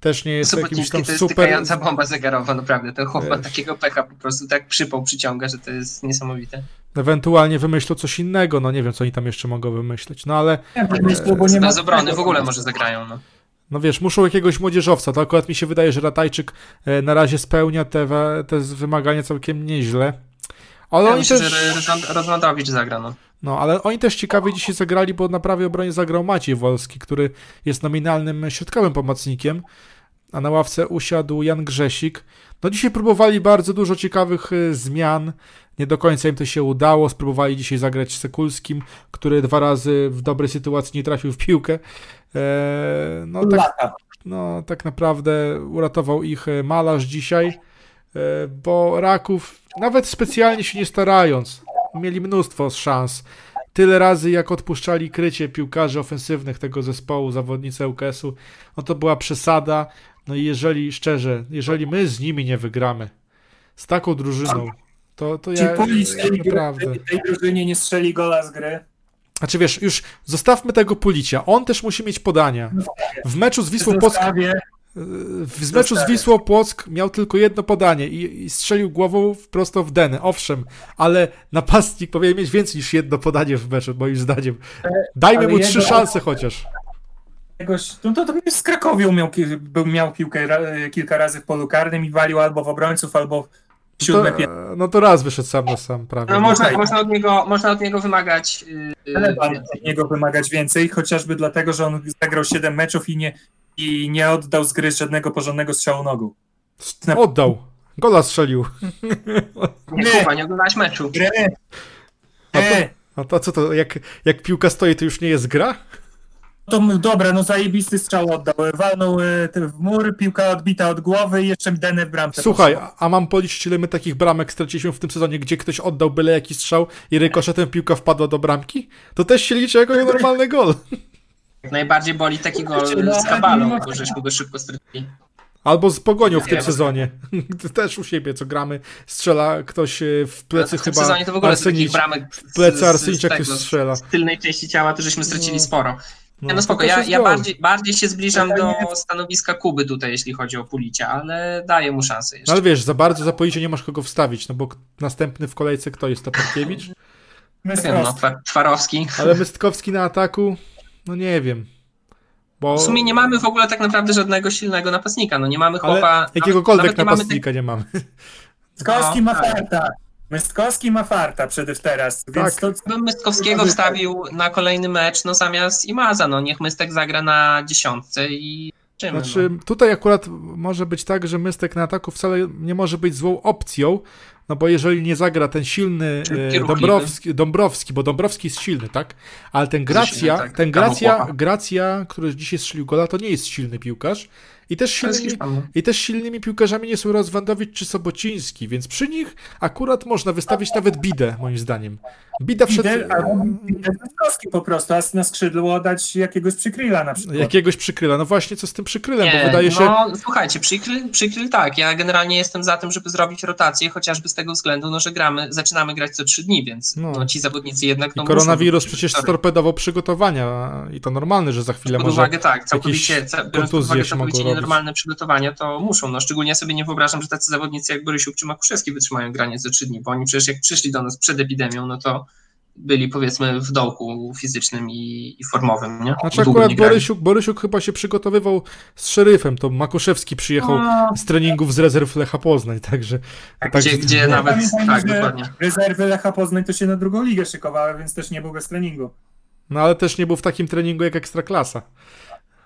też nie jest Sobotnicki jakimś tam to jest super... bomba zegarowa, naprawdę. Ten chłop ma takiego pecha po prostu tak przypał przyciąga, że to jest niesamowite. Ewentualnie wymyślą coś innego, no nie wiem, co oni tam jeszcze mogą wymyśleć, no ale... Ja myślę, bo nie Bez obrony w ogóle może zagrają, no. No wiesz, muszą jakiegoś młodzieżowca, to akurat mi się wydaje, że Ratajczyk e, na razie spełnia te, te wymagania całkiem nieźle. Ale ja oni myślę, też... że Rozmadowicz zagra, no. No, ale oni też ciekawie dzisiaj zagrali, bo na prawej obronie zagrał Maciej Wolski, który jest nominalnym środkowym pomocnikiem, a na ławce usiadł Jan Grzesik. No dzisiaj próbowali bardzo dużo ciekawych y, zmian, nie do końca im to się udało, spróbowali dzisiaj zagrać z Sekulskim, który dwa razy w dobrej sytuacji nie trafił w piłkę. E, no, tak, no tak naprawdę uratował ich e, malarz dzisiaj, e, bo Raków nawet specjalnie się nie starając, mieli mnóstwo szans. Tyle razy, jak odpuszczali krycie piłkarzy ofensywnych tego zespołu, zawodnicy UKS-u, no to była przesada. No i jeżeli, szczerze, jeżeli my z nimi nie wygramy, z taką drużyną, to, to ja, naprawdę... Tej, tej drużynie nie strzeli gola z gry. Znaczy wiesz, już zostawmy tego Policia. On też musi mieć podania. W meczu z Wisłą Płock w meczu z Wisłą Płock miał tylko jedno podanie i, i strzelił głową prosto w denę, owszem, ale napastnik powinien mieć więcej niż jedno podanie w meczu, moim zdaniem. Dajmy ale mu trzy szanse chociaż. no to, to z Krakowią miał, miał piłkę kilka razy w polu karnym i walił albo w obrońców, albo siódme to, No to raz wyszedł sam na sam prawie. No można, można, od, niego, można od niego wymagać yy, od niego wymagać więcej, chociażby dlatego, że on zagrał 7 meczów i nie, i nie oddał z gry żadnego porządnego strzału nogą. Oddał. Gola strzelił. Nie, Kuba, nie oglądałeś meczu. Grę. A to, a to co to, jak, jak piłka stoi, to już nie jest gra? To dobra, no zajebisty strzał oddał. Walnął e, w mur, piłka odbita od głowy i jeszcze denę w bramce. Słuchaj, a mam policzyć ile my takich bramek straciliśmy w tym sezonie, gdzie ktoś oddał byle jakiś strzał i rykoszetem piłka wpadła do bramki? To też się liczy jako normalny gol. Najbardziej boli taki gol no, z kabalą, bo żeśmy go szybko stracili. Albo z pogonią w tym sezonie. Też u siebie, co gramy, strzela ktoś e, w plecy no, w chyba. W sezonie to w ogóle Arsenicz, bramek w plecy Arsenicza ktoś strzela. Z tylnej części ciała to żeśmy stracili no. sporo. No, no spoko, ja, ja bardziej, bardziej się zbliżam do stanowiska Kuby tutaj, jeśli chodzi o Pulicia, ale daję mu szansę jeszcze. No ale wiesz, za bardzo za Pulicie nie masz kogo wstawić, no bo następny w kolejce kto jest? Taparkiewicz? no, Twarowski. Ale Mystkowski na ataku, no nie wiem. Bo... W sumie nie mamy w ogóle tak naprawdę żadnego silnego napastnika, no nie mamy chłopa... Ale jakiegokolwiek nawet, napastnika nie mamy. Mystkowski no, ma tak. farta. Mystkowski ma farta przede teraz. Tak. Więc to... Bym Mystkowskiego wstawił na kolejny mecz, no zamiast Imaza, no niech Mystek zagra na dziesiątce i Czymy, znaczy, no. tutaj akurat może być tak, że Mystek na ataku wcale nie może być złą opcją, no bo jeżeli nie zagra ten silny e, Dąbrowski, Dąbrowski, bo Dąbrowski jest silny, tak? Ale ten Gracja, tak. ten Gracja, Gracja, który dzisiaj strzelił gola, to nie jest silny piłkarz. I też, silnymi, I też silnymi piłkarzami nie są Rozwandowicz czy Sobociński, więc przy nich akurat można wystawić nawet Bidę, moim zdaniem. Bida wszedł... Bidę po prostu, a na skrzydło dać jakiegoś przykryla na przykład. Jakiegoś przykryla, no właśnie co z tym przykrylem, nie, bo wydaje się... No słuchajcie, przykryl, przykryl tak, ja generalnie jestem za tym, żeby zrobić rotację, chociażby z tego względu, no, że gramy, zaczynamy grać co trzy dni, więc no. no ci zawodnicy jednak... No, koronawirus przecież storpedował przygotowania i to normalne, że za chwilę pod może uwagę, tak, całkowicie, biorąc pod uwagę całkowicie nienormalne przygotowania, to muszą, no szczególnie sobie nie wyobrażam, że tacy zawodnicy jak Borysiuk czy Makuszewski wytrzymają granie co trzy dni, bo oni przecież jak przyszli do nas przed epidemią, no to byli powiedzmy w dołku fizycznym i, i formowym. Nie? Znaczy akurat Borysiuk, Borysiuk chyba się przygotowywał z szeryfem, to Makuszewski przyjechał no. z treningów z rezerw Lecha Poznań, także... Tak, tak gdzie, gdzie nawet... tak, dokładnie. Rezerwy Lecha Poznań to się na drugą ligę szykowały, więc też nie był bez treningu. No ale też nie był w takim treningu jak Ekstraklasa.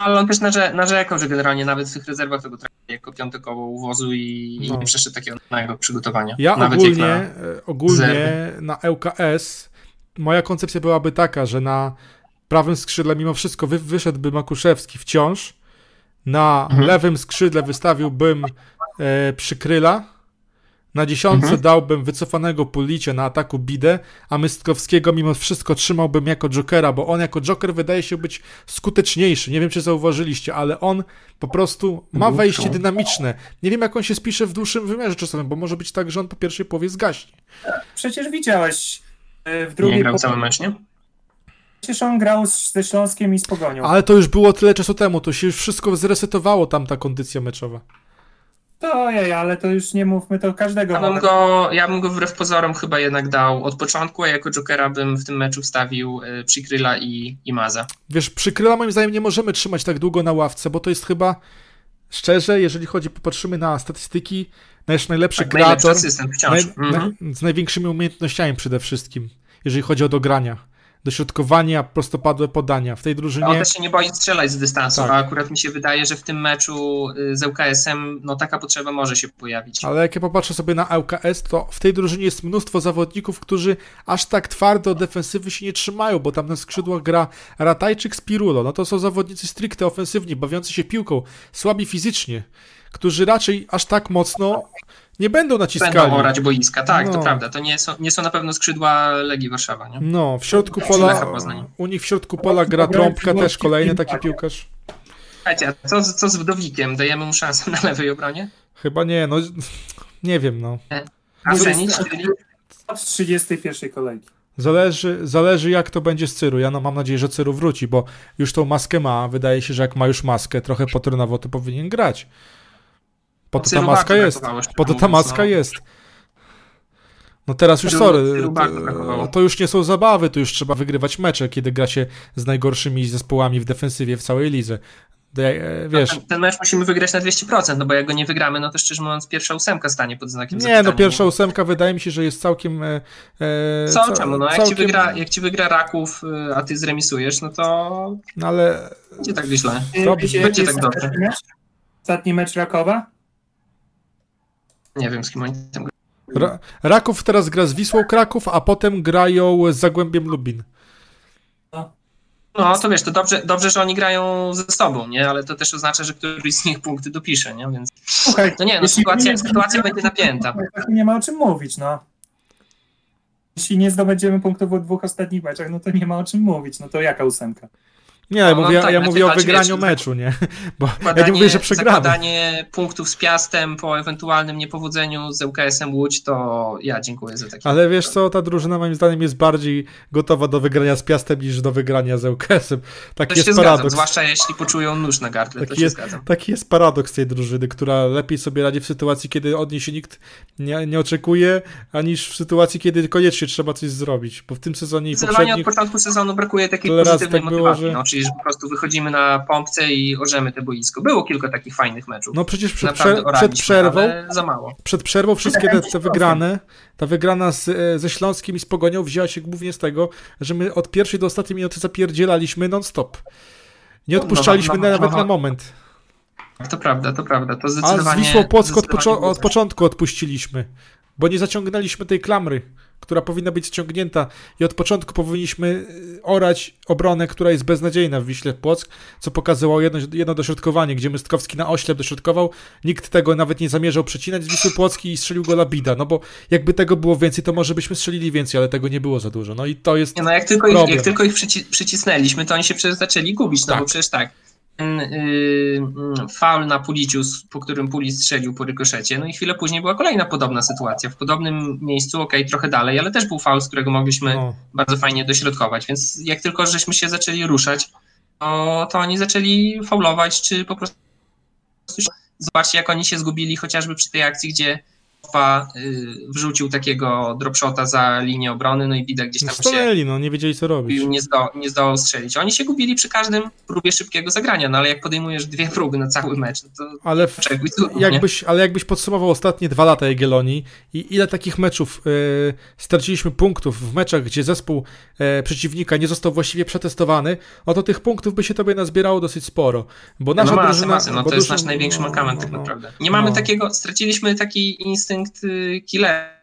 Ale on też narze, narzekał, że generalnie nawet w tych rezerwach tego traktuje jako piąte koło uwozu i, no. i nie przeszedł takiego normalnego przygotowania. Ja nawet ogólnie, na e, ogólnie na ŁKS moja koncepcja byłaby taka, że na prawym skrzydle mimo wszystko wy, wyszedłby Makuszewski wciąż, na mhm. lewym skrzydle wystawiłbym e, Przykryla, na dziesiątce mhm. dałbym wycofanego Pulicie na ataku Bidę, a Mystkowskiego mimo wszystko trzymałbym jako Jokera, bo on jako Joker wydaje się być skuteczniejszy. Nie wiem, czy zauważyliście, ale on po prostu ma wejście dynamiczne. Nie wiem, jak on się spisze w dłuższym wymiarze czasowym, bo może być tak, że on po pierwszej połowie zgaśnie. Przecież widziałeś e, w drugiej... Nie grał cały mecz, nie? Przecież on grał ze Śląskiem i z Pogonią. Ale to już było tyle czasu temu, to się już wszystko zresetowało tam ta kondycja meczowa. To ojej, ale to już nie mówmy, to każdego. Ja bym, go, ja bym go wbrew pozorom chyba jednak dał od początku, a jako Jokera bym w tym meczu wstawił y, Przykryla i, i Maza. Wiesz, Przykryla moim zdaniem nie możemy trzymać tak długo na ławce, bo to jest chyba, szczerze, jeżeli chodzi, popatrzymy na statystyki, nasz najlepszy tak, kreator, asystent wciąż. Naj, mhm. na, z największymi umiejętnościami przede wszystkim, jeżeli chodzi o dogrania dośrodkowania, prostopadłe podania. W tej drużynie... On też się nie boi strzelać z dystansu, tak. a akurat mi się wydaje, że w tym meczu y, z ŁKS-em no taka potrzeba może się pojawić. Ale jak ja popatrzę sobie na ŁKS, to w tej drużynie jest mnóstwo zawodników, którzy aż tak twardo defensywy się nie trzymają, bo tam na skrzydłach gra Ratajczyk z Pirulo. No to są zawodnicy stricte ofensywni, bawiący się piłką, słabi fizycznie, którzy raczej aż tak mocno nie będą naciskali. Będą orać boiska, tak, no. to prawda. To nie są, nie są na pewno skrzydła Legii Warszawa, nie? No, w środku pola, u nich w środku pola gra Trąbka, też kolejny taki piłkarz. Słuchajcie, a co, co z Wdowikiem? Dajemy mu szansę na lewej obronie? Chyba nie, no nie wiem, no. A cenić, czyli... Od 31 kolejki. Zależy, zależy jak to będzie z Cyru. Ja no, mam nadzieję, że Cyru wróci, bo już tą maskę ma. Wydaje się, że jak ma już maskę, trochę potrenowo, to powinien grać. Po to ta maska jest. Po to ta maska jest. No teraz już sorry, to, to, już nie są zabawy, to już trzeba wygrywać mecze, kiedy gra się z najgorszymi zespołami w defensywie w całej lidze. E, wiesz. Ten, ten, mecz musimy wygrać na 200%, no bo jak go nie wygramy, no to szczerze mówiąc pierwsza ósemka stanie pod znakiem Nie, zapytania. no pierwsza ósemka wydaje mi się, że jest całkiem... E, e Co, ca czemu? No całkiem... jak, ci wygra, jak ci wygra Raków, e, a ty zremisujesz, no to... No ale... Będzie tak źle. Dobrze. Będzie tak dobrze. Ostatni mecz Rakowa? Nie wiem, z kim oni tam Ra Raków teraz gra z Wisłą Kraków, a potem grają z Zagłębiem Lubin. No, to wiesz, to dobrze, dobrze, że oni grają ze sobą, nie? Ale to też oznacza, że któryś z nich punkty dopisze, nie? Więc. Słuchaj, no nie, no sytuacja, sytuacja będzie napięta. Nie ma o czym mówić, no. Jeśli nie zdobędziemy punktów w dwóch ostatnich meczach, no to nie ma o czym mówić. No to jaka ósemka? Nie, no, mówię, no, tak, ja mówię o wygraniu wiesz, meczu, nie? Bo ja nie mówię, że przegramy. Zakładanie punktów z Piastem po ewentualnym niepowodzeniu z ŁKS-em Łódź, to ja dziękuję za takie. Ale wiesz co, ta drużyna moim zdaniem jest bardziej gotowa do wygrania z Piastem niż do wygrania z ŁKS-em. Taki to jest paradoks. Zgadzam, zwłaszcza jeśli poczują nóż na gardle, taki to jest, zgadzam. Taki jest paradoks tej drużyny, która lepiej sobie radzi w sytuacji, kiedy od niej się nikt nie, nie oczekuje, aniż w sytuacji, kiedy koniecznie trzeba coś zrobić, bo w tym sezonie i poprzednich... od początku sezonu brakuje takiej pozytywnej tak motywacji, było, że... no, czyli po prostu wychodzimy na pompce i orzemy te boisko. Było kilka takich fajnych meczów. No przecież przed, prze przed przerwą, za mało. Przed przerwą wszystkie te, te wygrane, ta wygrana z, e, ze Śląskiem i z Pogonią wzięła się głównie z tego, że my od pierwszej do ostatniej minuty zapierdzielaliśmy non-stop. Nie no, odpuszczaliśmy no, no, nawet na moment. To prawda, to prawda. To zdecydowanie, A z Wisłą Płock od, od początku odpuściliśmy, bo nie zaciągnęliśmy tej klamry która powinna być ściągnięta i od początku powinniśmy y, orać obronę, która jest beznadziejna w Wiśle Płock, co pokazywało jedno, jedno dośrodkowanie, gdzie Mystkowski na oślep dośrodkował, nikt tego nawet nie zamierzał przecinać z Wisły Płocki i strzelił go Labida, no bo jakby tego było więcej, to może byśmy strzelili więcej, ale tego nie było za dużo, no i to jest nie, no jak tylko, ich, jak tylko ich przycisnęliśmy, to oni się przecież zaczęli gubić, no tak. bo przecież tak, faul na Pulicius, po którym Pulic strzelił po rykoszecie. No i chwilę później była kolejna podobna sytuacja. W podobnym miejscu, ok, trochę dalej, ale też był faul, z którego mogliśmy no. bardzo fajnie dośrodkować. Więc jak tylko żeśmy się zaczęli ruszać, to, to oni zaczęli faulować, czy po prostu zobaczcie, jak oni się zgubili chociażby przy tej akcji, gdzie y, wrzucił takiego dropshota za linię obrony, no i widać gdzieś tam Stanęli, się... no nie wiedzieli co robić. Nie, zdo, nie zdołał strzelić. Oni się gubili przy każdym próbie szybkiego zagrania, no ale jak podejmujesz dwie próby na cały mecz, no to ale w, jakbyś, Ale jakbyś podsumował ostatnie dwa lata Jagiellonii i ile takich meczów yy, straciliśmy punktów w meczach, gdzie zespół yy, przeciwnika nie został właściwie przetestowany, no to tych punktów by się tobie nazbierało dosyć sporo. Bo nasza no masy, drużyna, masy, no to jest nasz największy mankament tak no, naprawdę. Nie mamy no. takiego, straciliśmy taki instynkt y, killera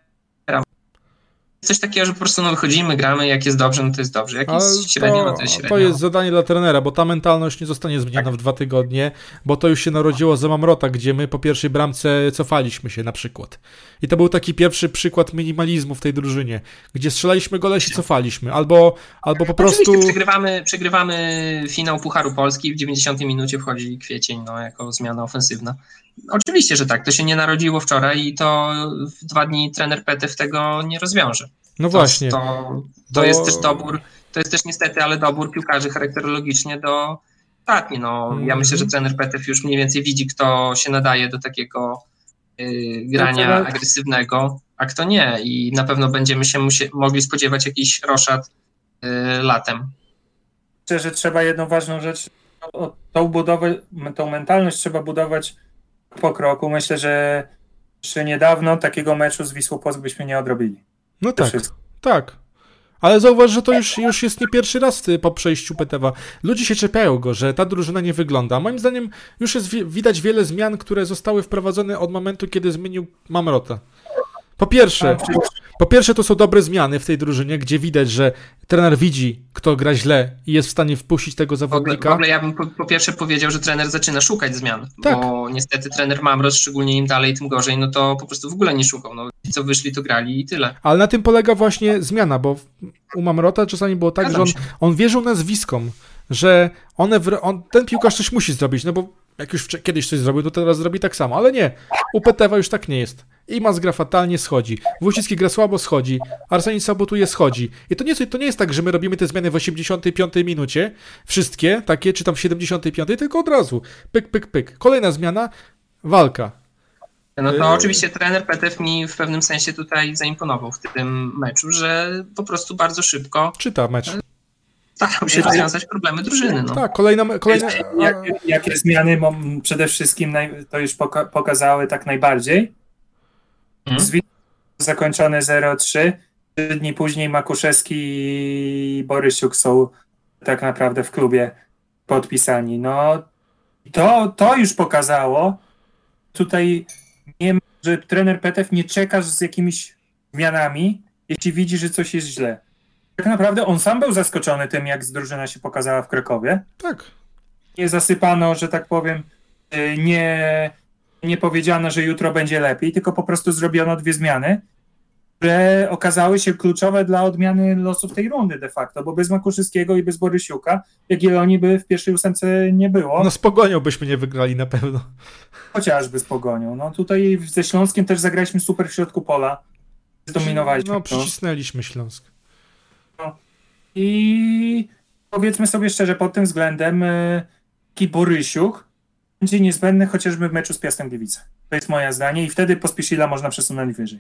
coś takiego, że po prostu no, wychodzimy, gramy, jak jest dobrze, no to jest dobrze, jak jest średnio, no to jest średnio. To jest zadanie dla trenera, bo ta mentalność nie zostanie zmieniona tak. w dwa tygodnie, bo to już się narodziło za Mamrota, gdzie my po pierwszej bramce cofaliśmy się na przykład. I to był taki pierwszy przykład minimalizmu w tej drużynie, gdzie strzelaliśmy gole się cofaliśmy, albo, albo po prostu... Przegrywamy, przegrywamy finał Pucharu Polski, w 90 minucie wchodzi Kwiecień, no, jako zmiana ofensywna. Oczywiście, że tak. To się nie narodziło wczoraj i to w dwa dni trener Petew tego nie rozwiąże. No właśnie. To, to, to jest też dobór, to jest też niestety, ale dobór piłkarzy charakterologicznie do ostatni. No, mm. Ja myślę, że trener Petew już mniej więcej widzi, kto się nadaje do takiego y, grania agresywnego, a kto nie. I na pewno będziemy się musie, mogli spodziewać jakiś roszad y, latem. Myślę, że trzeba jedną ważną rzecz, tą budowę, tą mentalność trzeba budować po kroku. Myślę, że jeszcze niedawno takiego meczu z Wisłą Płock byśmy nie odrobili. No tak, tak. Ale zauważ, że to już, już jest nie pierwszy raz po przejściu Petewa. Ludzie się czepiają go, że ta drużyna nie wygląda. Moim zdaniem już jest widać wiele zmian, które zostały wprowadzone od momentu, kiedy zmienił Mamrota. Po pierwsze, po pierwsze to są dobre zmiany w tej drużynie, gdzie widać, że trener widzi, kto gra źle i jest w stanie wpuścić tego zawodnika. W ogóle, w ogóle ja bym po, po, pierwsze powiedział, że trener zaczyna szukać zmian, tak. bo niestety trener Mamros, szczególnie im dalej, tym gorzej, no to po prostu w ogóle nie szukał. No, co wyszli, to grali i tyle. Ale na tym polega właśnie zmiana, bo u Mamrota czasami było tak, Zgadzam że on, on wierzył nazwiskom, że one, on, ten piłkarz coś musi zrobić, no bo jak już kiedyś coś zrobił, to teraz zrobi tak samo. Ale nie, u Petewa już tak nie jest. Imas gra fatalnie, schodzi. Wójcicki gra słabo, schodzi. Arsenis sabotuje, schodzi. I to nie, to nie jest tak, że my robimy te zmiany w 85 minucie, wszystkie takie, czy tam w 75, tylko od razu. Pyk, pyk, pyk. Kolejna zmiana, walka. No to oczywiście trener Petew mi w pewnym sensie tutaj zaimponował w tym meczu, że po prostu bardzo szybko czyta mecz starał się rozwiązać problemy drużyny. No. Tak, kolejne... kolejne... Jakie, jakie zmiany przede wszystkim to już poka pokazały tak najbardziej? Hmm? zakończone 0-3. Trzy dni później Makuszewski i Borysiuk są tak naprawdę w klubie podpisani. No to, to już pokazało tutaj, nie, że trener Petew nie czeka z jakimiś zmianami, jeśli widzi, że coś jest źle tak naprawdę on sam był zaskoczony tym, jak drużyna się pokazała w Krakowie. Tak. Nie zasypano, że tak powiem, y, nie, nie powiedziano, że jutro będzie lepiej, tylko po prostu zrobiono dwie zmiany, które okazały się kluczowe dla odmiany losów tej rundy de facto, bo bez Makuszyskiego i bez Borysiuka Jagiellonii by w pierwszej ósemce nie było. No z Pogonią byśmy nie wygrali na pewno. Chociażby z Pogonią. No tutaj ze Śląskiem też zagraliśmy super w środku pola. Zdominowaliśmy. No przycisnęliśmy Śląsk. I powiedzmy sobie szczerze, pod tym względem taki Borysiuk będzie niezbędny chociażby w meczu z Piastem Gliwice. To jest moje zdanie i wtedy Pospiesila można przesunąć wyżej.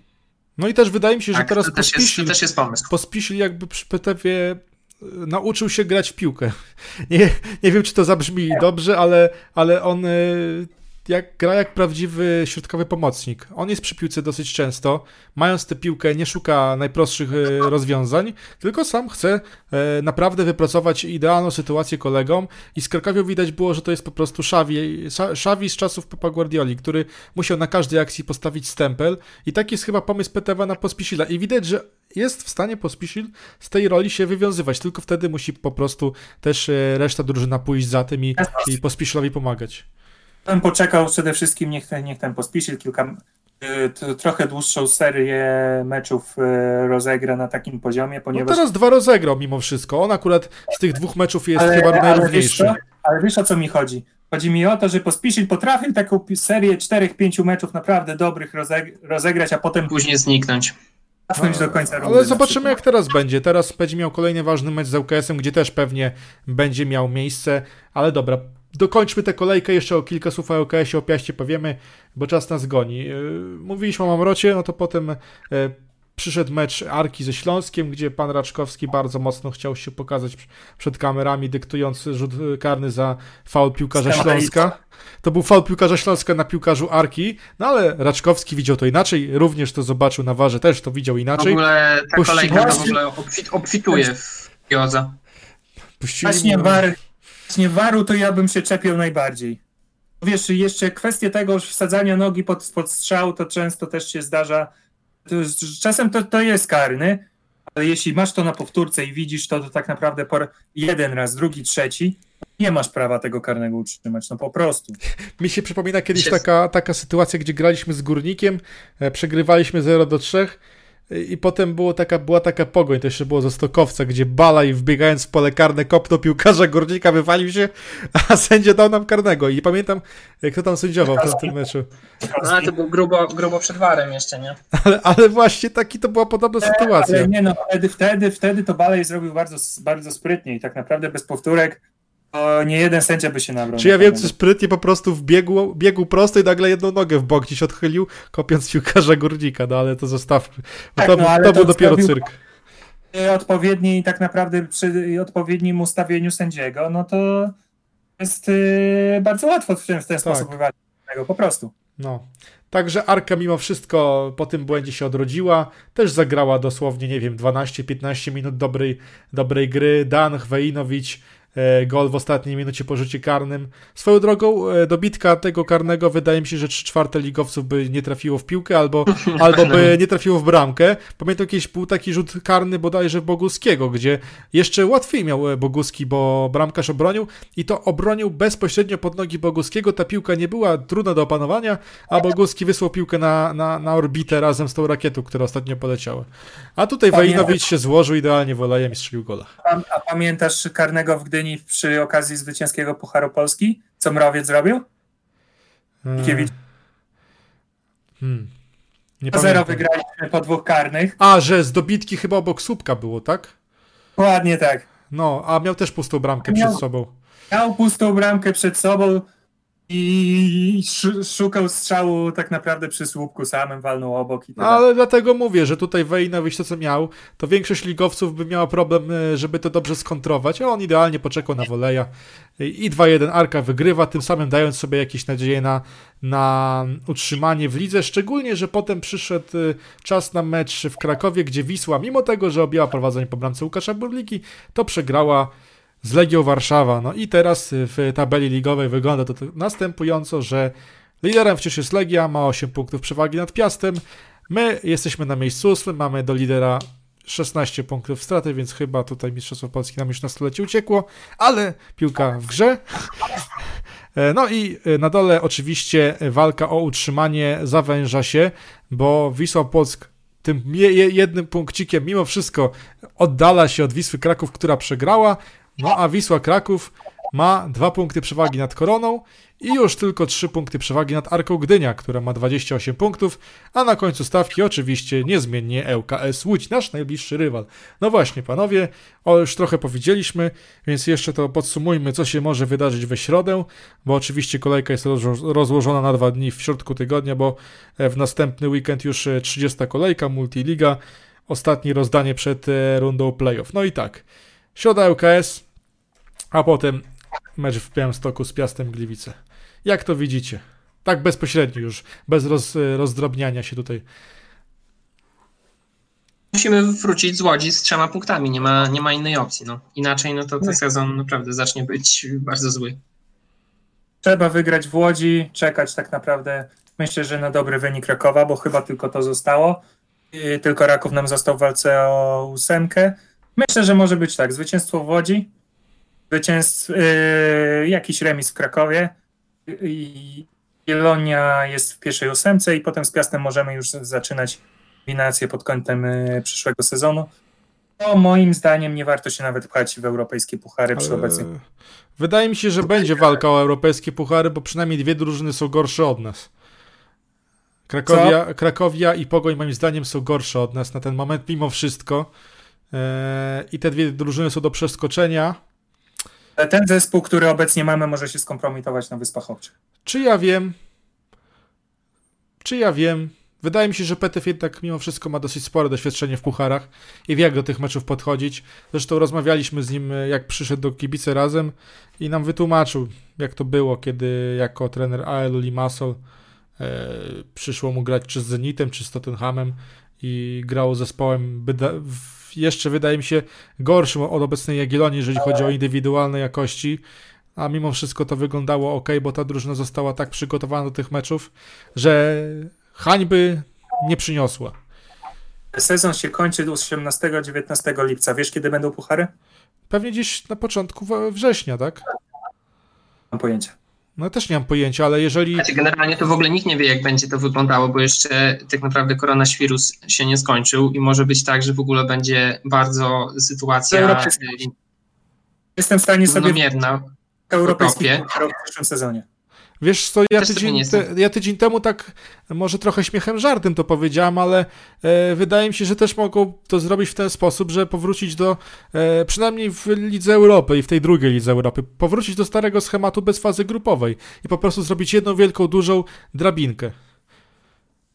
No i też wydaje mi się, że tak, teraz to też, jest, to też jest pomysł. Pospisil jakby przy e, nauczył się grać w piłkę. Nie, nie wiem, czy to zabrzmi dobrze, ale, ale on e, jak, gra jak prawdziwy środkowy pomocnik. On jest przy piłce dosyć często, mając tę piłkę nie szuka najprostszych e, rozwiązań, tylko sam chce e, naprawdę wypracować idealną sytuację kolegom. I z Krakowią widać było, że to jest po prostu Szawi z czasów Pepa Guardioli, który musiał na każdej akcji postawić stempel. I taki jest chyba pomysł Petewa na Pospisil'a i widać, że jest w stanie Pospisil z tej roli się wywiązywać, tylko wtedy musi po prostu też e, reszta drużyna pójść za tym i, i Pospisilowi pomagać bym poczekał przede wszystkim, niech, niech ten pospisil kilka, y, trochę dłuższą serię meczów y, rozegra na takim poziomie, no ponieważ... No teraz dwa rozegrał mimo wszystko. On akurat z tych dwóch meczów jest ale, chyba najrówniejszy. Ale wiesz, ale wiesz o co mi chodzi? Chodzi mi o to, że Pospisil potrafił taką serię czterech, pięciu meczów naprawdę dobrych rozegrać, a potem... Później zniknąć. No, do końca ale zobaczymy jak teraz będzie. Teraz będzie miał kolejny ważny mecz z UKS-em, gdzie też pewnie będzie miał miejsce, ale dobra, dokończmy tę kolejkę, jeszcze o kilka słów o OKS-ie, o Piaście powiemy, bo czas nas goni. E, mówiliśmy o Mamrocie, no to potem przyszedł mecz Arki ze Śląskiem, gdzie pan Raczkowski bardzo mocno chciał się pokazać przed kamerami, dyktując rzut karny za faul piłkarza Śląska. To był faul piłkarza Śląska na piłkarzu Arki, no ale Raczkowski widział to inaczej, również to zobaczył na warze, też to widział inaczej. W ogóle ta kolejka to w ogóle obfit, obfituje w Joza. Właśnie, war, właśnie waru to ja bym się czepiał najbardziej. Wiesz, jeszcze kwestie tego wsadzania nogi pod, pod strzał, to często też się zdarza, czasem to, to jest karny, ale jeśli masz to na powtórce i widzisz to, to tak naprawdę por jeden raz, drugi, trzeci, nie masz prawa tego karnego utrzymać, no po prostu. Mi się przypomina kiedyś taka, taka sytuacja, gdzie graliśmy z Górnikiem, e, przegrywaliśmy 0 do 3 i potem było taka, była taka pogoń, to jeszcze było ze Stokowca, gdzie Balaj wbiegając w pole karne kopnął piłkarza Górnika, wywalił się, a sędzia dał nam karnego. I pamiętam, kto tam sędziował w tym meczu. No, to był grubo, grubo przed warem jeszcze, nie? Ale, ale właśnie taki to była podobna sytuacja. Ale nie no, wtedy, wtedy, wtedy to Balaj zrobił bardzo, bardzo sprytnie i tak naprawdę bez powtórek to nie jeden sędzia by się nabrał. Czy ja wiem, czy sprytnie po prostu wbiegł, biegł prosto i nagle jedną nogę w bok gdzieś odchylił, kopiąc piłkarza Górnika, no ale to zostawmy. Tak, to, no, to, to był dopiero cyrk. Odpowiedni tak naprawdę przy odpowiednim ustawieniu sędziego, no to jest yy, bardzo łatwo w ten, w ten tak. sposób wywalić po prostu. No. Także Arka mimo wszystko po tym błędzie się odrodziła. Też zagrała dosłownie, nie wiem, 12-15 minut dobrej, dobrej gry. Dan Chwejinowicz E, gol w ostatniej minucie po rzucie karnym. Swoją drogą, e, dobitka tego karnego wydaje mi się, że 3 czwarte ligowców by nie trafiło w piłkę albo, albo by nie trafiło w bramkę. Pamiętam kiedyś był taki rzut karny bodajże Boguskiego, gdzie jeszcze łatwiej miał e, Boguski, bo bramkarz obronił i to obronił bezpośrednio pod nogi Boguskiego. Ta piłka nie była trudna do opanowania, a Boguski wysłał piłkę na, na, na orbitę razem z tą rakietą, która ostatnio poleciała. A tutaj Wajnowicz się złożył idealnie wolejem i strzelił gola. A, a pamiętasz karnego w Gdyni przy okazji zwycięskiego Pucharu Polski? Co Mrowiec zrobił? Kiewicz. Hmm. Nie Zero wygraliśmy po dwóch karnych. A, że z dobitki chyba obok słupka było, tak? Ładnie tak. No, a miał też pustą bramkę miał, przed sobą. Miał pustą bramkę przed sobą i szukał strzału tak naprawdę przy słupku samym, walnął obok. I no, ale dlatego mówię, że tutaj Wejnowicz to co miał, to większość ligowców by miała problem, e, żeby to dobrze skontrować, a on idealnie poczekał na woleja i 2-1 Arka wygrywa, tym samym dając sobie jakieś nadzieje na, na utrzymanie w lidze, szczególnie, że potem przyszedł e, czas na mecz w Krakowie, gdzie Wisła, mimo tego, że objęła prowadzenie po bramce Łukasza Burliki, to przegrała z Legią Warszawa. No i teraz w tabeli ligowej wygląda to następująco, że liderem wciąż jest Legia, ma 8 punktów przewagi nad Piastem. My jesteśmy na miejscu 8, mamy do lidera 16 punktów straty, więc chyba tutaj Mistrzostwo Polski nam już na stulecie uciekło, ale piłka w grze. E, no i e, na dole oczywiście walka o utrzymanie zawęża się, bo Wisła Polsk tym jednym punkcikiem mimo wszystko oddala się od Wisły Kraków, która przegrała. No a Wisła Kraków ma dwa punkty przewagi nad Koroną i już tylko trzy punkty przewagi nad Arką Gdynia, która ma 28 punktów, a na końcu stawki oczywiście niezmiennie ŁKS Łódź, nasz najbliższy rywal. No właśnie, panowie, o już trochę powiedzieliśmy, więc jeszcze to podsumujmy, co się może wydarzyć we środę, bo oczywiście kolejka jest rozłożona na dwa dni w środku tygodnia, bo w następny weekend już 30 kolejka, multiliga, ostatnie rozdanie przed e, rundą playoff. No i tak, środa ŁKS, a potem mecz w Białymstoku z Piastem Gliwice. Jak to widzicie? Tak bezpośrednio już, bez roz, rozdrobniania się tutaj. Musimy wrócić z Łodzi z trzema punktami, nie ma, nie ma innej opcji. No. Inaczej no to ten sezon naprawdę zacznie być bardzo zły. Trzeba wygrać w Łodzi, czekać tak naprawdę, myślę, że na dobry wynik Rakowa, bo chyba tylko to zostało. Tylko Raków nam został w walce o ósemkę. Myślę, że może być tak, zwycięstwo w Łodzi, zwycięstw, yy, jakiś remis w Krakowie. I Jelonia jest w pierwszej ósemce i potem z Piastem możemy już zaczynać kombinację pod kątem yy, przyszłego sezonu. No, moim zdaniem nie warto się nawet pchać w europejskie puchary przy obecnym. Wydaje mi się, że będzie walka o europejskie puchary, bo przynajmniej dwie drużyny są gorsze od nas. Krakowia, Krakowia i Pogoń moim zdaniem są gorsze od nas na ten moment, mimo wszystko. Eee, I te dwie drużyny są do przeskoczenia. Ten zespół, który obecnie mamy, może się skompromitować na Wyspach Owczych. Czy ja wiem? Czy ja wiem? Wydaje mi się, że PTF jednak mimo wszystko ma dosyć spore doświadczenie w pucharach i wie jak do tych meczów podchodzić. Zresztą rozmawialiśmy z nim, jak przyszedł do kibice razem i nam wytłumaczył, jak to było, kiedy jako trener AL Limassol e, przyszło mu grać czy z Zenitem, czy z Tottenhamem i grał zespołem byda, jeszcze wydaje mi się gorszym od obecnej Jagiellonii, jeżeli chodzi o indywidualne jakości a mimo wszystko to wyglądało ok, bo ta drużyna została tak przygotowana do tych meczów, że hańby nie przyniosła. Sezon się kończy 18-19 lipca. Wiesz, kiedy będą puchary? Pewnie gdzieś na początku września, tak? Mam pojęcia. No też nie mam pojęcia, ale jeżeli. Znaczy, generalnie to w ogóle nikt nie wie, jak będzie to wyglądało, bo jeszcze tak naprawdę koronawirus się nie skończył i może być tak, że w ogóle będzie bardzo sytuacja. Jestem w stanie sobie. Europejski w przyszłym sezonie. Wiesz co, ja tydzień, te, ja tydzień temu tak może trochę śmiechem, żartem to powiedziałem, ale e, wydaje mi się, że też mogą to zrobić w ten sposób, że powrócić do, e, przynajmniej w Lidze Europy i w tej drugiej Lidze Europy, powrócić do starego schematu bez fazy grupowej i po prostu zrobić jedną wielką, dużą drabinkę.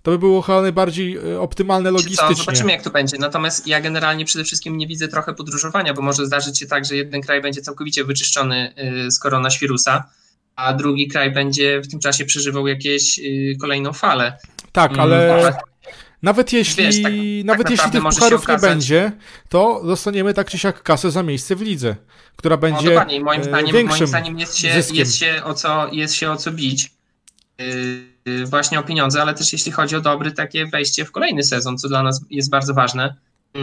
To by było chyba najbardziej e, optymalne logistycznie. Co, zobaczymy jak to będzie. Natomiast ja generalnie przede wszystkim nie widzę trochę podróżowania, bo może zdarzyć się tak, że jeden kraj będzie całkowicie wyczyszczony e, z koronawirusa, a drugi kraj będzie w tym czasie przeżywał jakieś y, kolejną falę. Tak, mm, ale nawet jeśli, Wiesz, tak, nawet tak jeśli tych pucharów nie będzie, to dostaniemy tak czy siak kasę za miejsce w lidze, która będzie no, dokładnie. Moim e, zdaniem, moim zdaniem jest, się, jest, się o co, jest się o co bić. Yy, właśnie o pieniądze, ale też jeśli chodzi o dobry takie wejście w kolejny sezon, co dla nas jest bardzo ważne. Yy,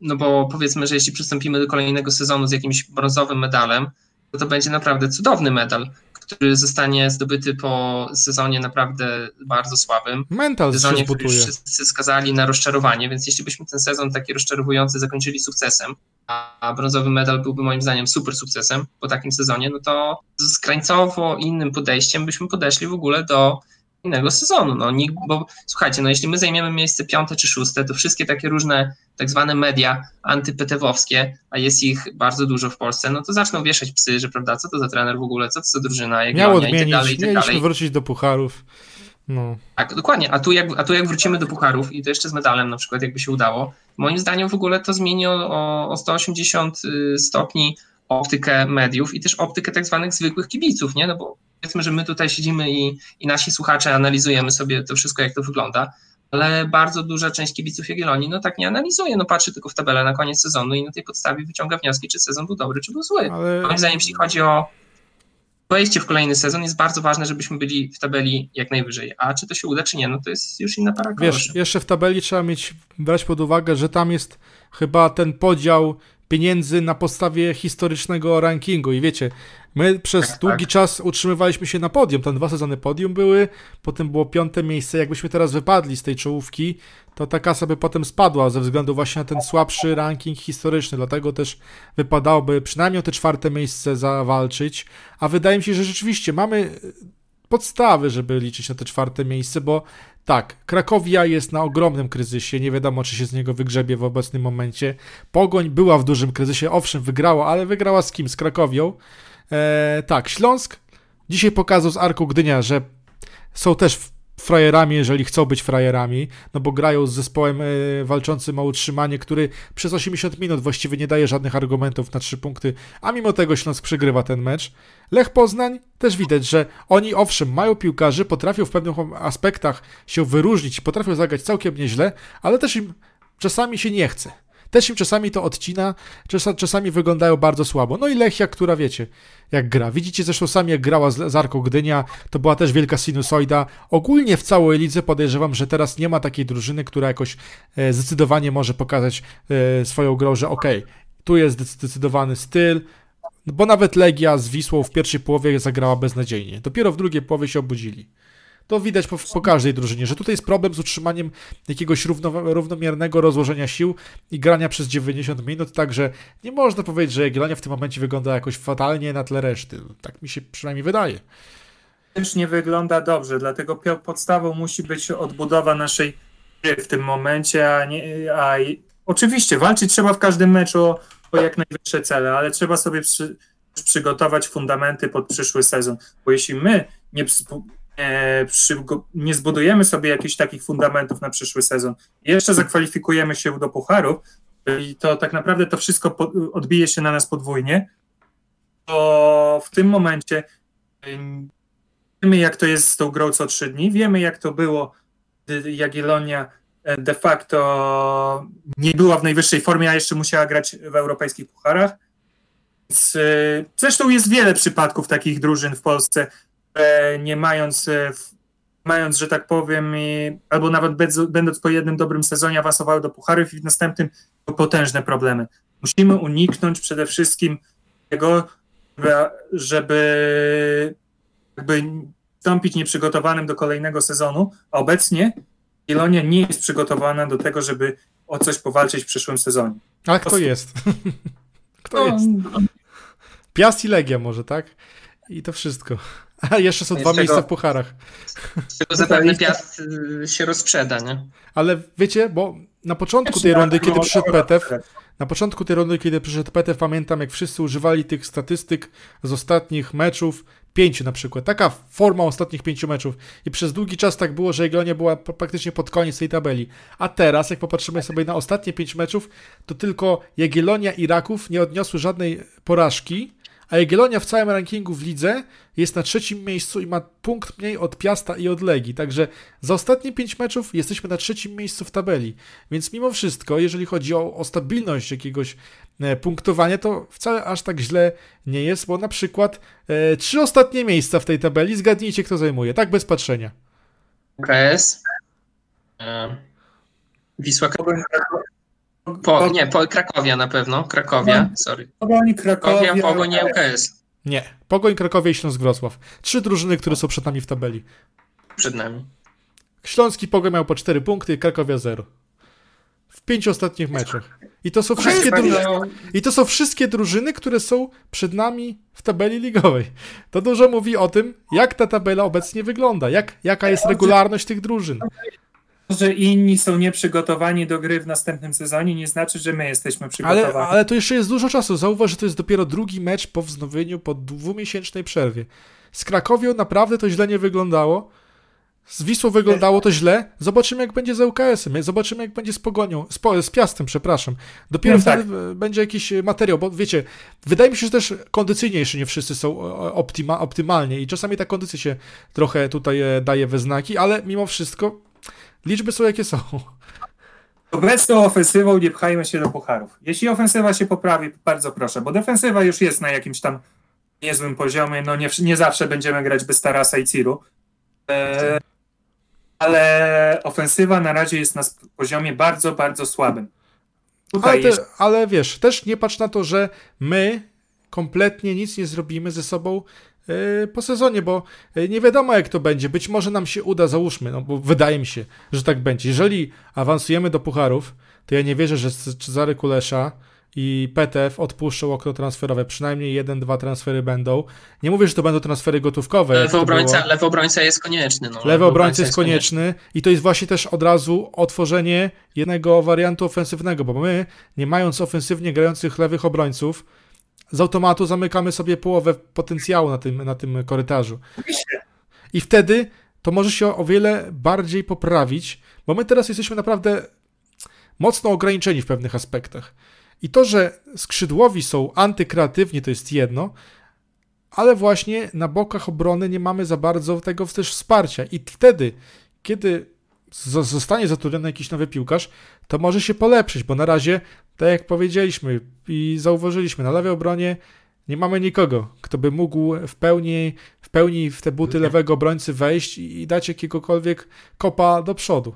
no bo powiedzmy, że jeśli przystąpimy do kolejnego sezonu z jakimś brązowym medalem, to będzie naprawdę cudowny medal, który zostanie zdobyty po sezonie naprawdę bardzo słabym. Mental sezonie, który wszyscy skazali na rozczarowanie, więc jeśli byśmy ten sezon taki rozczarowujący zakończyli sukcesem, a brązowy medal byłby moim zdaniem super sukcesem po takim sezonie, no to z krańcowo innym podejściem byśmy podeszli w ogóle do innego sezonu. No, nikt, bo słuchajcie, no jeśli my zajmiemy miejsce piąte czy szóste, to wszystkie takie różne tak zwane media antypetewowskie, a jest ich bardzo dużo w Polsce, no to zaczną wieszać psy, że prawda, co to za trener w ogóle, co to za drużyna, jak Miał odmienić, i tak dalej, i tak dalej. wrócić do pucharów. No. Tak, dokładnie, a tu, jak, a tu jak wrócimy do pucharów i to jeszcze z medalem na przykład, jakby się udało, moim zdaniem w ogóle to zmieni o, o 180 y, stopni optykę mediów i też optykę tak zwanych zwykłych kibiców, nie? No bo powiedzmy, że my tutaj siedzimy i, i nasi słuchacze analizujemy sobie to wszystko, jak to wygląda, ale bardzo duża część kibiców Jagiellonii no tak nie analizuje, no patrzy tylko w tabelę na koniec sezonu i na tej podstawie wyciąga wnioski, czy sezon był dobry, czy był zły. Ale... Moim zdaniem, jeśli chodzi o wejście w kolejny sezon, jest bardzo ważne, żebyśmy byli w tabeli jak najwyżej, a czy to się uda, czy nie, no to jest już inna para Wiesz, jeszcze w tabeli trzeba mieć, brać pod uwagę, że tam jest chyba ten podział pieniędzy na podstawie historycznego rankingu. I wiecie, my przez tak, długi tak. czas utrzymywaliśmy się na podium, tam dwa sezony podium były, potem było piąte miejsce, jakbyśmy teraz wypadli z tej czołówki, to ta kasa by potem spadła ze względu właśnie na ten słabszy ranking historyczny, dlatego też wypadałoby przynajmniej o te czwarte miejsce zawalczyć, a wydaje mi się, że rzeczywiście mamy podstawy, żeby liczyć na te czwarte miejsce, bo tak, Krakowia jest na ogromnym kryzysie, nie wiadomo czy się z niego wygrzebie w obecnym momencie. Pogoń była w dużym kryzysie, owszem, wygrała, ale wygrała z kim? Z Krakowią. Eee, tak, Śląsk dzisiaj pokazał z Arku Gdynia, że są też frajerami, jeżeli chcą być frajerami, no bo grają z zespołem e, walczącym o utrzymanie, który przez 80 minut właściwie nie daje żadnych argumentów na 3 punkty, a mimo tego Śląsk przegrywa ten mecz. Lech Poznań też widać, że oni owszem mają piłkarzy, potrafią w pewnych aspektach się wyróżnić, potrafią zagrać całkiem nieźle, ale też im czasami się nie chce. Też im czasami to odcina, czasami wyglądają bardzo słabo. No i Lechia, która wiecie, jak gra. Widzicie zresztą sami, jak grała z Arką Gdynia, to była też wielka sinusoida. Ogólnie w całej lidze podejrzewam, że teraz nie ma takiej drużyny, która jakoś e, zdecydowanie może pokazać e, swoją grą, że okej, okay, tu jest zdecydowany styl, bo nawet Legia z Wisłą w pierwszej połowie zagrała beznadziejnie. Dopiero w drugiej połowie się obudzili. To widać po, po, każdej drużynie, że tutaj jest problem z utrzymaniem jakiegoś równo, równomiernego rozłożenia sił i grania przez 90 minut, także nie można powiedzieć, że granie w tym momencie wygląda jakoś fatalnie na tle reszty. Tak mi się przynajmniej wydaje. Też nie wygląda dobrze, dlatego podstawą musi być odbudowa naszej gry w tym momencie, a, nie, a oczywiście walczyć trzeba w każdym meczu o, o jak najwyższe cele, ale trzeba sobie przy, przygotować fundamenty pod przyszły sezon. Bo jeśli my nie, nie, nie zbudujemy sobie jakichś takich fundamentów na przyszły sezon, jeszcze zakwalifikujemy się do pucharów, i to tak naprawdę to wszystko odbije się na nas podwójnie, to w tym momencie wiemy, jak to jest z tą grą co trzy dni, wiemy, jak to było, gdy Jagiellonia e, de facto nie była w najwyższej formie, a jeszcze musiała grać w europejskich pucharach. E, zresztą jest wiele przypadków takich drużyn w Polsce, nie mając, e, mając że tak powiem, albo nawet będąc po jednym dobrym sezonie awansowały do pucharów i w następnym potężne problemy. Musimy uniknąć przede wszystkim tego, żeby jakby wstąpić nieprzygotowanym do kolejnego sezonu, a obecnie Ilonia nie jest przygotowana do tego, żeby o coś powalczyć w przyszłym sezonie. A kto jest? kto jest? Piast i Legia może, tak? I to wszystko. A jeszcze są dwa miejsca w pucharach. Tego zapewne Piast y, się rozprzeda, nie? Ale wiecie, bo na początku tej rundy, kiedy przyszedł Petew, na początku tej rundy, kiedy przyszedł Petew, pamiętam, jak wszyscy używali tych statystyk z ostatnich meczów, pięciu na przykład. Taka forma ostatnich pięciu meczów. I przez długi czas tak było, że Jagiellonia była praktycznie pod koniec tej tabeli. A teraz, jak popatrzymy sobie na ostatnie pięć meczów, to tylko Jagiellonia i Raków nie odniosły żadnej porażki, a Jagiellonia w całym rankingu w lidze jest na trzecim miejscu i ma punkt mniej od Piasta i od Legii. Także za ostatnie pięć meczów jesteśmy na trzecim miejscu w tabeli. Więc mimo wszystko, jeżeli chodzi o, o stabilność jakiegoś e, punktowania, to wcale aż tak źle nie jest, bo na przykład e, trzy ostatnie miejsca w tej tabeli, zgadnijcie kto zajmuje, tak bez patrzenia. KS. E, Wisła po, nie, po Krakowia na pewno. Krakowia, no. sorry. Pogoń, Krakowia. Pogoń, nie UKS. Nie, Pogoń, Krakowie i Śląsk Wrocław. Trzy drużyny, które są przed nami w tabeli. Przed nami. Śląski Pogoń miał po cztery punkty, Krakowia zero. W pięciu ostatnich meczach. I to są wszystkie drużyny, i to są wszystkie drużyny, które są przed nami w tabeli ligowej. To dużo mówi o tym, jak ta tabela obecnie wygląda, jak, jaka jest regularność tych drużyn że inni są nieprzygotowani do gry w następnym sezonie, nie znaczy, że my jesteśmy przygotowani. Ale, ale to jeszcze jest dużo czasu. Zauważ, że to jest dopiero drugi mecz po wznowieniu, po dwumiesięcznej przerwie. Z Krakowią naprawdę to źle nie wyglądało. Z Wisłą wyglądało to źle. Zobaczymy, jak będzie z UKS-em. Zobaczymy, jak będzie z Pogonią. Z, z Piastem, przepraszam. Dopiero no wtedy tak. będzie jakiś materiał, bo wiecie, wydaje mi się, że też kondycyjnie jeszcze nie wszyscy są optyma, optymalnie i czasami ta kondycja się trochę tutaj e, daje we znaki, ale mimo wszystko Liczby są jakie są. Obecną ofensywą nie pchajmy się do pucharów. Jeśli ofensywa się poprawi, bardzo proszę, bo defensywa już jest na jakimś tam niezłym poziomie. No nie, nie zawsze będziemy grać bez Tarasa i Ciru. E, ale ofensywa na razie jest na poziomie bardzo, bardzo słabym. Ale, te, ale wiesz, też nie patrz na to, że my kompletnie nic nie zrobimy ze sobą po sezonie, bo e, nie wiadomo jak to będzie. Być może nam się uda, załóżmy, no bo wydaje mi się, że tak będzie. Jeżeli awansujemy do pucharów, to ja nie wierzę, że Cezary Kulesza i PTF odpuszczą okno transferowe. Przynajmniej jeden, dwa transfery będą. Nie mówię, że to będą transfery gotówkowe. Lewy obrońca, lewy obrońca jest konieczny. No. Lewy obrońca jest konieczny. konieczny i to jest właśnie też od razu otworzenie jednego wariantu ofensywnego, bo my, nie mając ofensywnie grających lewych obrońców, z automatu zamykamy sobie połowę potencjału na tym, na tym korytarzu. I wtedy to może się o wiele bardziej poprawić, bo my teraz jesteśmy naprawdę mocno ograniczeni w pewnych aspektach. I to, że skrzydłowi są antykreatywni, to jest jedno, ale właśnie na bokach obrony nie mamy za bardzo tego też wsparcia. I wtedy, kiedy zostanie zatrudniony jakiś nowy piłkarz, to może się polepszyć, bo na razie, tak jak powiedzieliśmy i zauważyliśmy, na lewej obronie nie mamy nikogo, kto by mógł w pełni, w pełni w te buty lewego obrońcy wejść i dać jakiegokolwiek kopa do przodu.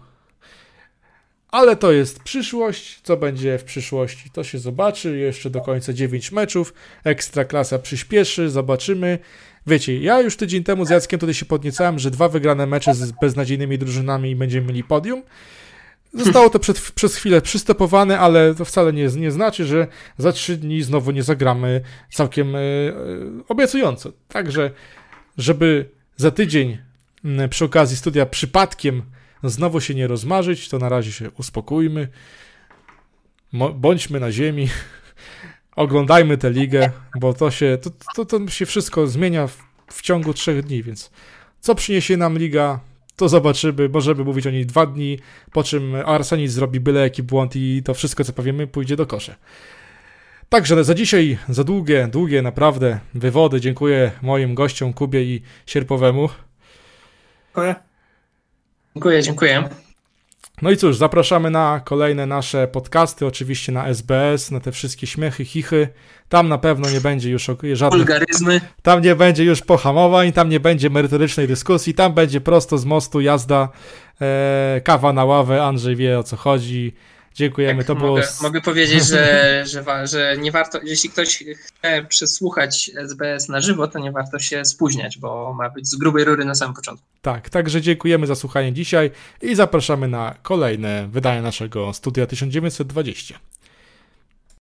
Ale to jest przyszłość. Co będzie w przyszłości, to się zobaczy. Jeszcze do końca 9 meczów. Ekstra klasa przyspieszy, zobaczymy. Wiecie, ja już tydzień temu z Jackiem tutaj się podniecałem, że dwa wygrane mecze z beznadziejnymi drużynami i będziemy mieli podium. Zostało to przed, przez chwilę przystopowane, ale to wcale nie, nie znaczy, że za trzy dni znowu nie zagramy całkiem e, e obiecująco. Także, żeby za tydzień przy okazji studia przypadkiem znowu się nie rozmarzyć, to na razie się uspokójmy, bądźmy na ziemi, oglądajmy tę ligę, bo to się, to, to, to się wszystko zmienia w, w ciągu trzech dni, więc co przyniesie nam liga, to zobaczymy. Możemy mówić o niej dwa dni, po czym Arsenis zrobi byle jaki błąd i to wszystko, co powiemy, pójdzie do kosza. Także za dzisiaj, za długie, długie naprawdę wywody. Dziękuję moim gościom Kubie i Sierpowemu. Dziękuję. Dziękuję, dziękuję. No i cóż, zapraszamy na kolejne nasze podcasty, oczywiście na SBS, na te wszystkie śmiechy, chichy. Tam na pewno nie będzie już żadnych... Wulgaryzmy. Tam nie będzie już pohamowań, tam nie będzie merytorycznej dyskusji, tam będzie prosto z mostu jazda, e, kawa na ławę, Andrzej wie o co chodzi. Dziękujemy, Tak, to mogę, było... mogę powiedzieć, że, że, że nie warto, jeśli ktoś chce przesłuchać SBS na żywo, to nie warto się spóźniać, bo ma być z grubej rury na samym początku. Tak, także dziękujemy za słuchanie dzisiaj i zapraszamy na kolejne wydanie naszego Studia 1920.